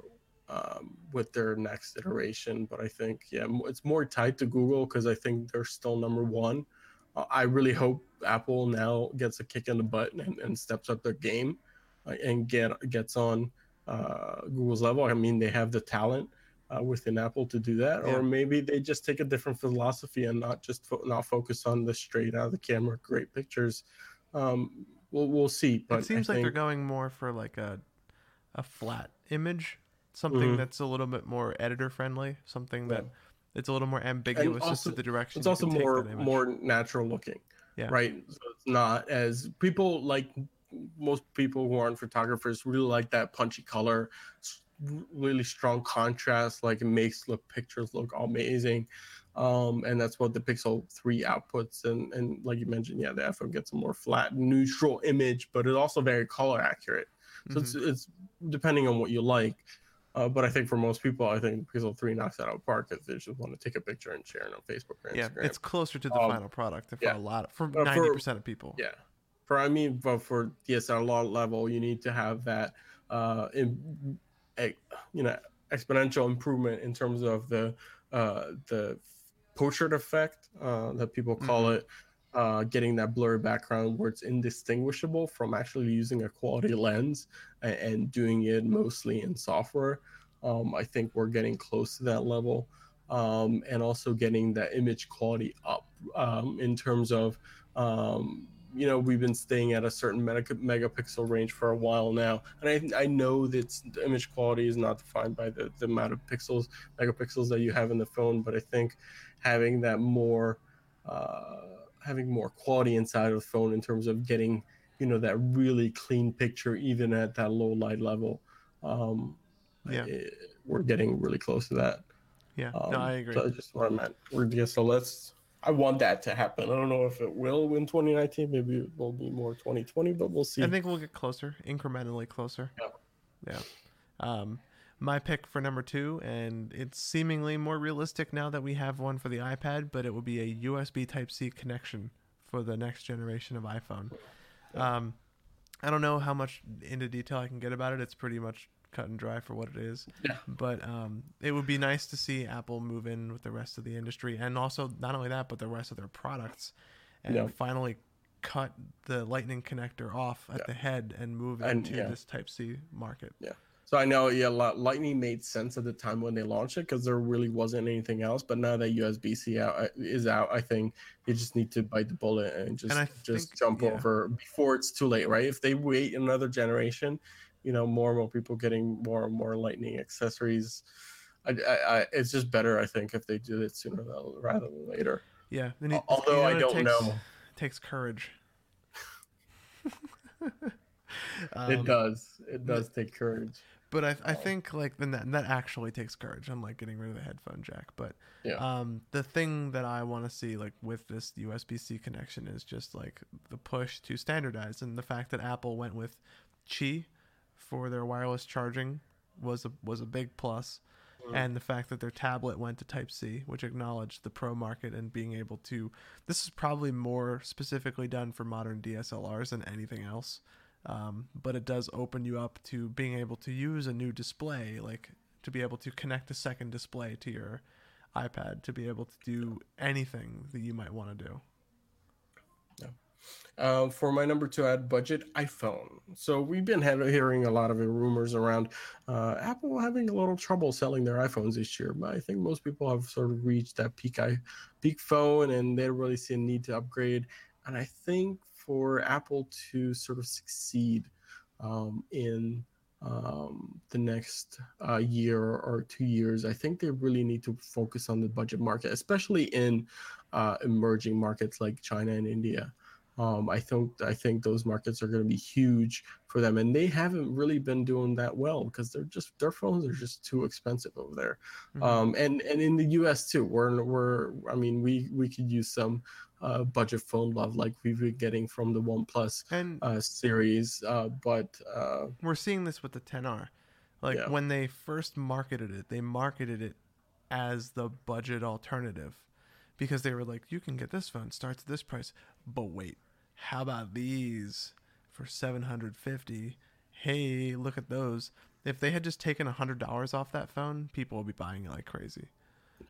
um, with their next iteration. But i think yeah it's more tied to google because i think they're still number one. Uh, i really hope apple now gets a kick in the butt and, and steps up their game uh, and get gets on uh, Google's level. I mean, they have the talent uh, within Apple to do that, Yeah. or maybe they just take a different philosophy and not just fo- not focus on the straight out of the camera great pictures. Um, we'll we'll see. But it seems I like they're going more for like a a flat image, something Mhm. that's a little bit more editor friendly, something that it's a little more ambiguous as to the direction. it's also more more natural looking Yeah. right so it's not as people like most people who aren't photographers really like that punchy color really strong contrast like it makes the pictures look amazing um and that's what the pixel 3 outputs and and like you mentioned yeah the iphone gets a more flat neutral image but it's also very color accurate so Mhm. it's, it's depending on what you like uh, but I think for most people, I think Pixel 3 knocks that out of park if they just want to take a picture and share it on Facebook or yeah, Instagram. it's closer to the Um, final product for yeah. a lot of, for Uh, ninety percent of people. Yeah. for I mean, but for DSLR level, you need to have that, uh, in, a, you know, exponential improvement in terms of the uh, the portrait effect uh, that people call Mhm. it. Uh, getting that blurry background where it's indistinguishable from actually using a quality lens and, and doing it mostly in software. Um, I think we're getting close to that level. Um, and also getting that image quality up um, in terms of, um, you know, we've been staying at a certain mega- megapixel range for a while now. And I, I know that the image quality is not defined by the, the amount of pixels, megapixels that you have in the phone, but I think having that more, uh, having more quality inside of the phone in terms of getting, you know, that really clean picture, even at that low light level. Um, Yeah. I- we're getting really close to that. Yeah, Um, no, I agree. So that's just what I meant. We're just so let's. I want that to happen. I don't know if it will in 2019. Maybe it will be more 2020, but we'll see. I think we'll get closer, incrementally closer. Yeah. Yeah. Um, my pick for number two, and it's seemingly more realistic now that we have one for the iPad, but it will be a USB Type C connection for the next generation of iPhone. Um, I don't know how much into detail I can get about it. It's pretty much cut and dry for what it is. Yeah. But um, it would be nice to see Apple move in with the rest of the industry, and also not only that, but the rest of their products, and Yeah. finally cut the Lightning connector off at Yeah. the head and move And, into yeah. this Type C market. So I know, yeah, Lightning made sense at the time when they launched it because there really wasn't anything else. But now that USB-C out uh, is out, I think you just need to bite the bullet and just I just think- jump yeah. over before it's too late, right? If they wait another generation, you know, more and more people getting more and more Lightning accessories. I, I, I it's just better, I think, if they do it sooner rather than later. Yeah. and it- Although you know I don't takes? know, It takes courage. it Um, does. It does take courage. But I, I think like then that, that actually takes courage, I'm like getting rid of the headphone jack. But Yeah. um, the thing that I want to see like with this USB C connection is just like the push to standardize, and the fact that Apple went with Qi for their wireless charging was a was a big plus. Mm. And the fact that their tablet went to Type C, which acknowledged the pro market and being able to, this is probably more specifically done for modern DSLRs than anything else um, but it does open you up to being able to use a new display like to be able to connect a second display to your ipad to be able to do anything that you might want to do Uh, for my number two, I had budget iPhone. So we've been hearing a lot of rumors around uh, Apple having a little trouble selling their iPhones this year. But I think most people have sort of reached that peak peak phone, and they don't really see a need to upgrade. And I think for Apple to sort of succeed um, in um, the next uh, year or two years, I think they really need to focus on the budget market, especially in uh, emerging markets like China and India. Um, I think I think those markets are going to be huge for them, and they haven't really been doing that well because they're just their phones are just too expensive over there. Mhm. Um, and and in the U.S. too, we're we're I mean we we could use some uh, budget phone love like we've been getting from the OnePlus and uh, series, uh, but uh, we're seeing this with the 10r like Yeah. when they first marketed it they marketed it as the budget alternative because they were like you can get this phone starts at this price but wait how about these for 750 hey look at those. If they had just taken $100 off that phone people would be buying it like crazy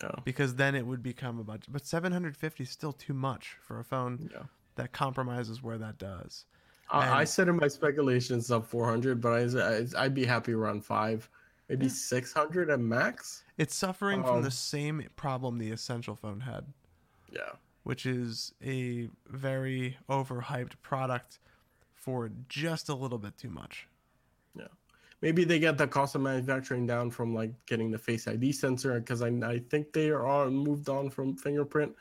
yeah, because then it would become a budget but 750 is still too much for a phone yeah. that compromises where that does I, I said in my speculations up 400, but I, I I'd be happy around five, maybe Yeah. 600 at max. it's suffering from Um, the same problem the essential phone had Yeah. which is a very overhyped product for just a little bit too much. Maybe they get the cost of manufacturing down from like getting the face id sensor because I, I think they are moved on from fingerprint.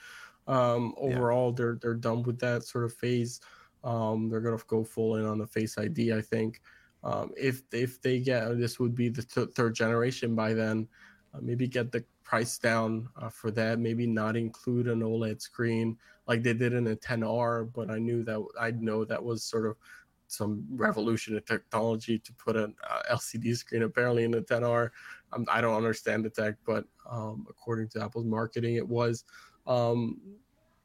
Um overall they're they're done with that sort of phase. Um they're gonna go full in on the face id i think. Um if if they get this would be the th- third generation by then uh, maybe get the price down uh, for that maybe not include an oled screen like they did in a 10r but i knew that I'd know that was sort of some revolution in technology to put an uh, LCD screen apparently in the 10R. Um, I don't understand the tech, but um, according to Apple's marketing, it was. Um,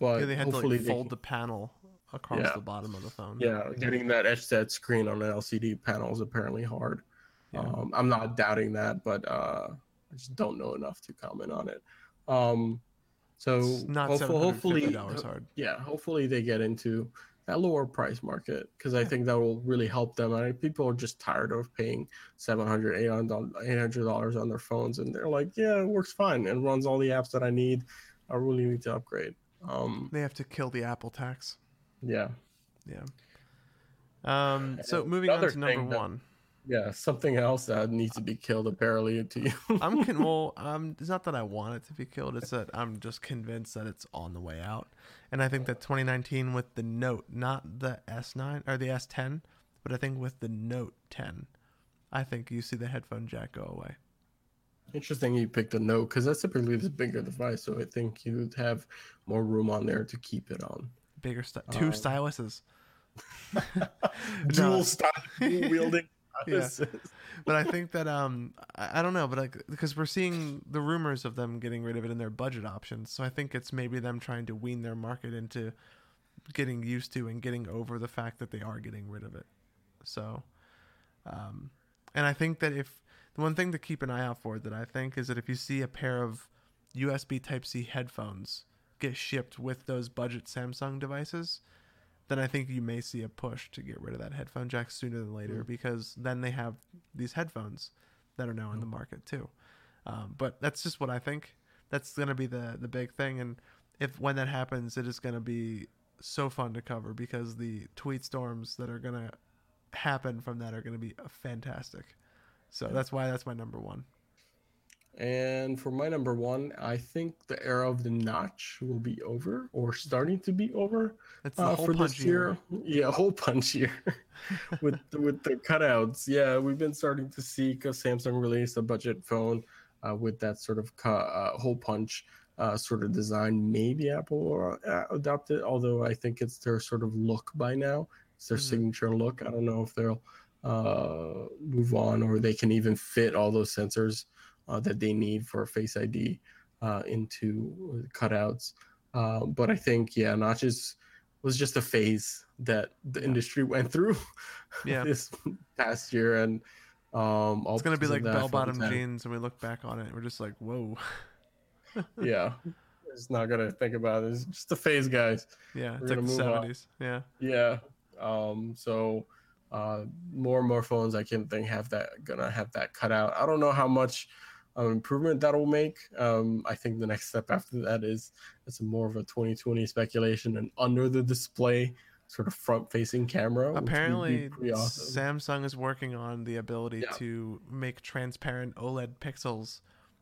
but Yeah, they had to hopefully like they fold the panel across Yeah. the bottom of the phone. Yeah, getting that etched screen on an LCD panel is apparently hard. Yeah. Um, I'm not doubting that, but uh, I just don't know enough to comment on it. Um, so It's not hopeful- seven hundred fifty hopefully, hard. yeah, hopefully they get into that lower price market because I think that will really help them. I mean, people are just tired of paying 700 800 dollars on their phones, and they're like, yeah, it works fine and runs all the apps that I need. I really need to upgrade. Um, They have to kill the Apple tax. yeah, Yeah. Um. So moving on to number thing that- one. Yeah, something else that needs to be killed apparently to you. I'm con- well. Um. It's not that I want it to be killed. It's that I'm just convinced that it's on the way out, and I think that 2019 with the Note, not the S9 or the S10, but I think with the Note 10, I think you see the headphone jack go away. Interesting you picked a note because that's typically the bigger device, so I think you'd have more room on there to keep it on. Bigger st- two Um, styluses. Dual style, dual wielding. Yeah. but I think that um I, I don't know, but like because we're seeing the rumors of them getting rid of it in their budget options, so I think it's maybe them trying to wean their market into getting used to and getting over the fact that they are getting rid of it. So, um, and I think that if the one thing to keep an eye out for that I think is that if you see a pair of USB Type C headphones get shipped with those budget Samsung devices, then I think you may see a push to get rid of that headphone jack sooner than later Mm. because then they have these headphones that are now in the market too. Um, but that's just what I think. That's going to be the the big thing, and if when that happens, it is going to be so fun to cover because the tweet storms that are going to happen from that are going to be fantastic. So that's why that's my number one. And for my number one, I think the era of the notch will be over or starting to be over uh, whole for punch this year. Yeah, whole punch year with with the cutouts. Yeah, we've been starting to see because Samsung released a budget phone uh, with that sort of cu- uh, hole punch uh, sort of design. Maybe Apple will uh, adopt it, although I think it's their sort of look by now. It's their Mhm. signature look. I don't know if they'll uh, move on or they can even fit all those sensors uh, that they need for Face ID uh, into cutouts. Uh, but I think, yeah, notches was just a phase that the Yeah. industry went through Yeah. this past year, and um, all It's going to be like bell bottom jeans, and we look back on it, and we're just like, whoa. Yeah, it's not gonna think about it. It's just a phase, guys. Yeah, We're it's like the move on. 70s. Yeah. Yeah. Um, so uh, more and more phones I can think have that gonna have that cut out. I don't know how much um, improvement that will make. Um, I think the next step after that is it's more of a 2020 speculation and under the display sort of front facing camera. which would be Apparently, awesome. Samsung is working on the ability Yeah. to make transparent OLED pixels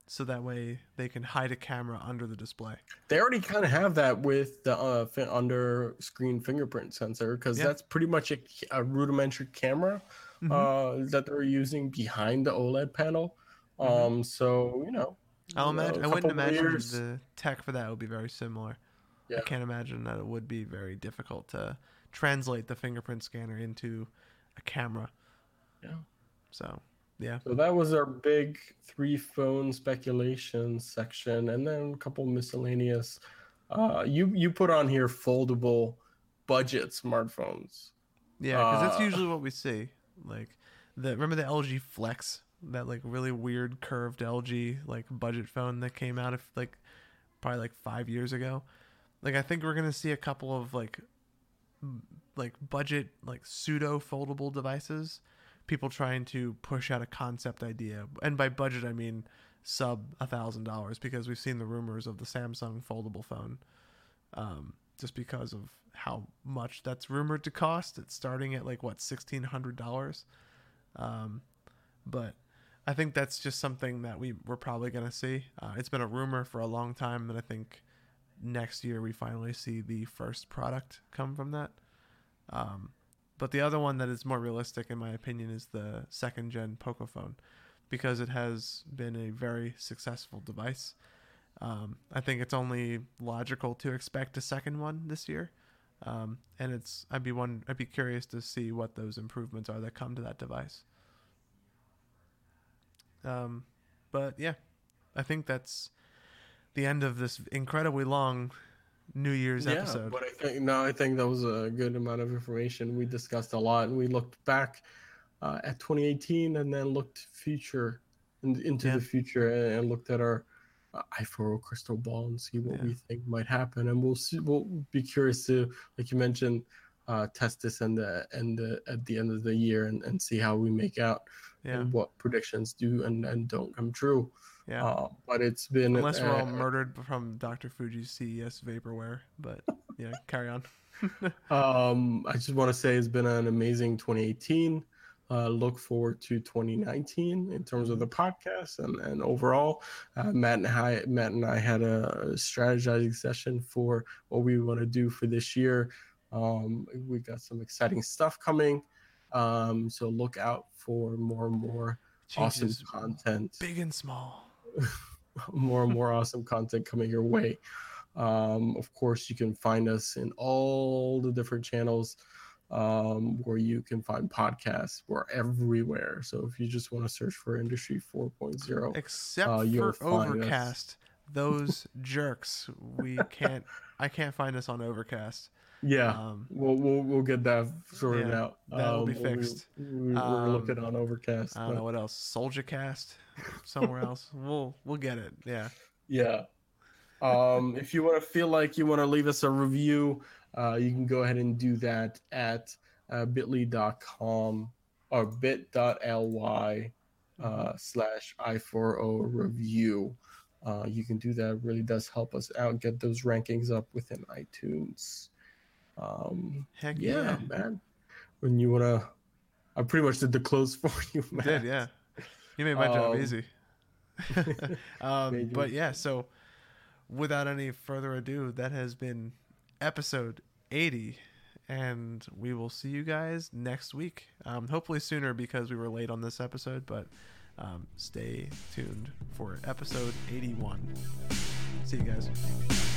so that way they can hide a camera under the display. They already kind of have that with the uh, under screen fingerprint sensor because Yeah. that's pretty much a, a rudimentary camera Mhm. uh, that they're using behind the OLED panel. Mhm. Um, so you know, I'll you know, imagine. a I wouldn't imagine years- the tech for that would be very similar. Yeah. I can't imagine that it would be very difficult to translate the fingerprint scanner into a camera. Yeah. So, yeah. So that was our big three phone speculation section, and then a couple miscellaneous. Uh, you you put on here foldable budget smartphones. Yeah, because that's Uh, usually what we see. Like the remember the LG Flex, that like really weird curved LG like budget phone that came out of like probably like five years ago. Like I think we're gonna see a couple of like like budget like pseudo foldable devices. People trying to push out a concept idea, and by budget I mean sub a thousand dollars because we've seen the rumors of the Samsung foldable phone. Um, just because of how much that's rumored to cost. It's starting at like what sixteen hundred dollars, um, but I think that's just something that we we're probably gonna see. Uh, it's been a rumor for a long time, and I think next year we finally see the first product come from that. Um, but the other one that is more realistic, in my opinion, is the second gen Pocophone, because it has been a very successful device. Um, I think it's only logical to expect a second one this year, um, and it's I'd be one I'd be curious to see what those improvements are that come to that device. Um, but yeah, I think that's the end of this incredibly long New Year's yeah, episode. but I think no, I think that was a good amount of information. We discussed a lot, and we looked back uh, at 2018, and then looked future and into Yeah. the future, and, and looked at our uh, i4o crystal ball and see what Yeah. we think might happen. And we'll see. We'll be curious to, like you mentioned, uh, test this and the and the, at the end of the year, and, and see how we make out yeah, and what predictions do and, and don't come true. yeah. Uh, but it's been Unless we're all uh, murdered from Dr. Fuji's CES vaporware, but yeah, carry on. Um, I just want to say it's been an amazing 2018. Uh, look forward to 2019 in terms of the podcast and, and overall. Uh, Matt and I, Matt and I had a strategizing session for what we want to do for this year. Um, we got some exciting stuff coming. Um, so look out for more and more awesome content big and small. more and more awesome content coming your way. Um, of course, you can find us in all the different channels um, where you can find podcasts. We're everywhere. So if you just want to search for Industry 4.0, Except uh, for. Overcast. Those jerks. We can't I can't find us on Overcast. Yeah, Um we'll, we'll we'll get that sorted Yeah, out. that'll be we- fixed. We, are Um, looking on Overcast. I don't know what else. Soulja Cast somewhere else. We'll we'll get it. Yeah. Yeah. Um, if you want to feel like you want to leave us a review, uh, you can go ahead and do that at uh, bit.ly.com or bit.ly uh, slash i4o review. Uh, you can do that. It really does help us out, get those rankings up within iTunes. Um, Heck yeah, yeah. man. When you want to, I pretty much did the close for you, You man. did, yeah. You made my job Um, easy. um, but yeah, so without any further ado, that has been episode 80. And we will see you guys next week. Um, hopefully sooner because we were late on this episode, but um, stay tuned for episode 81. See you guys.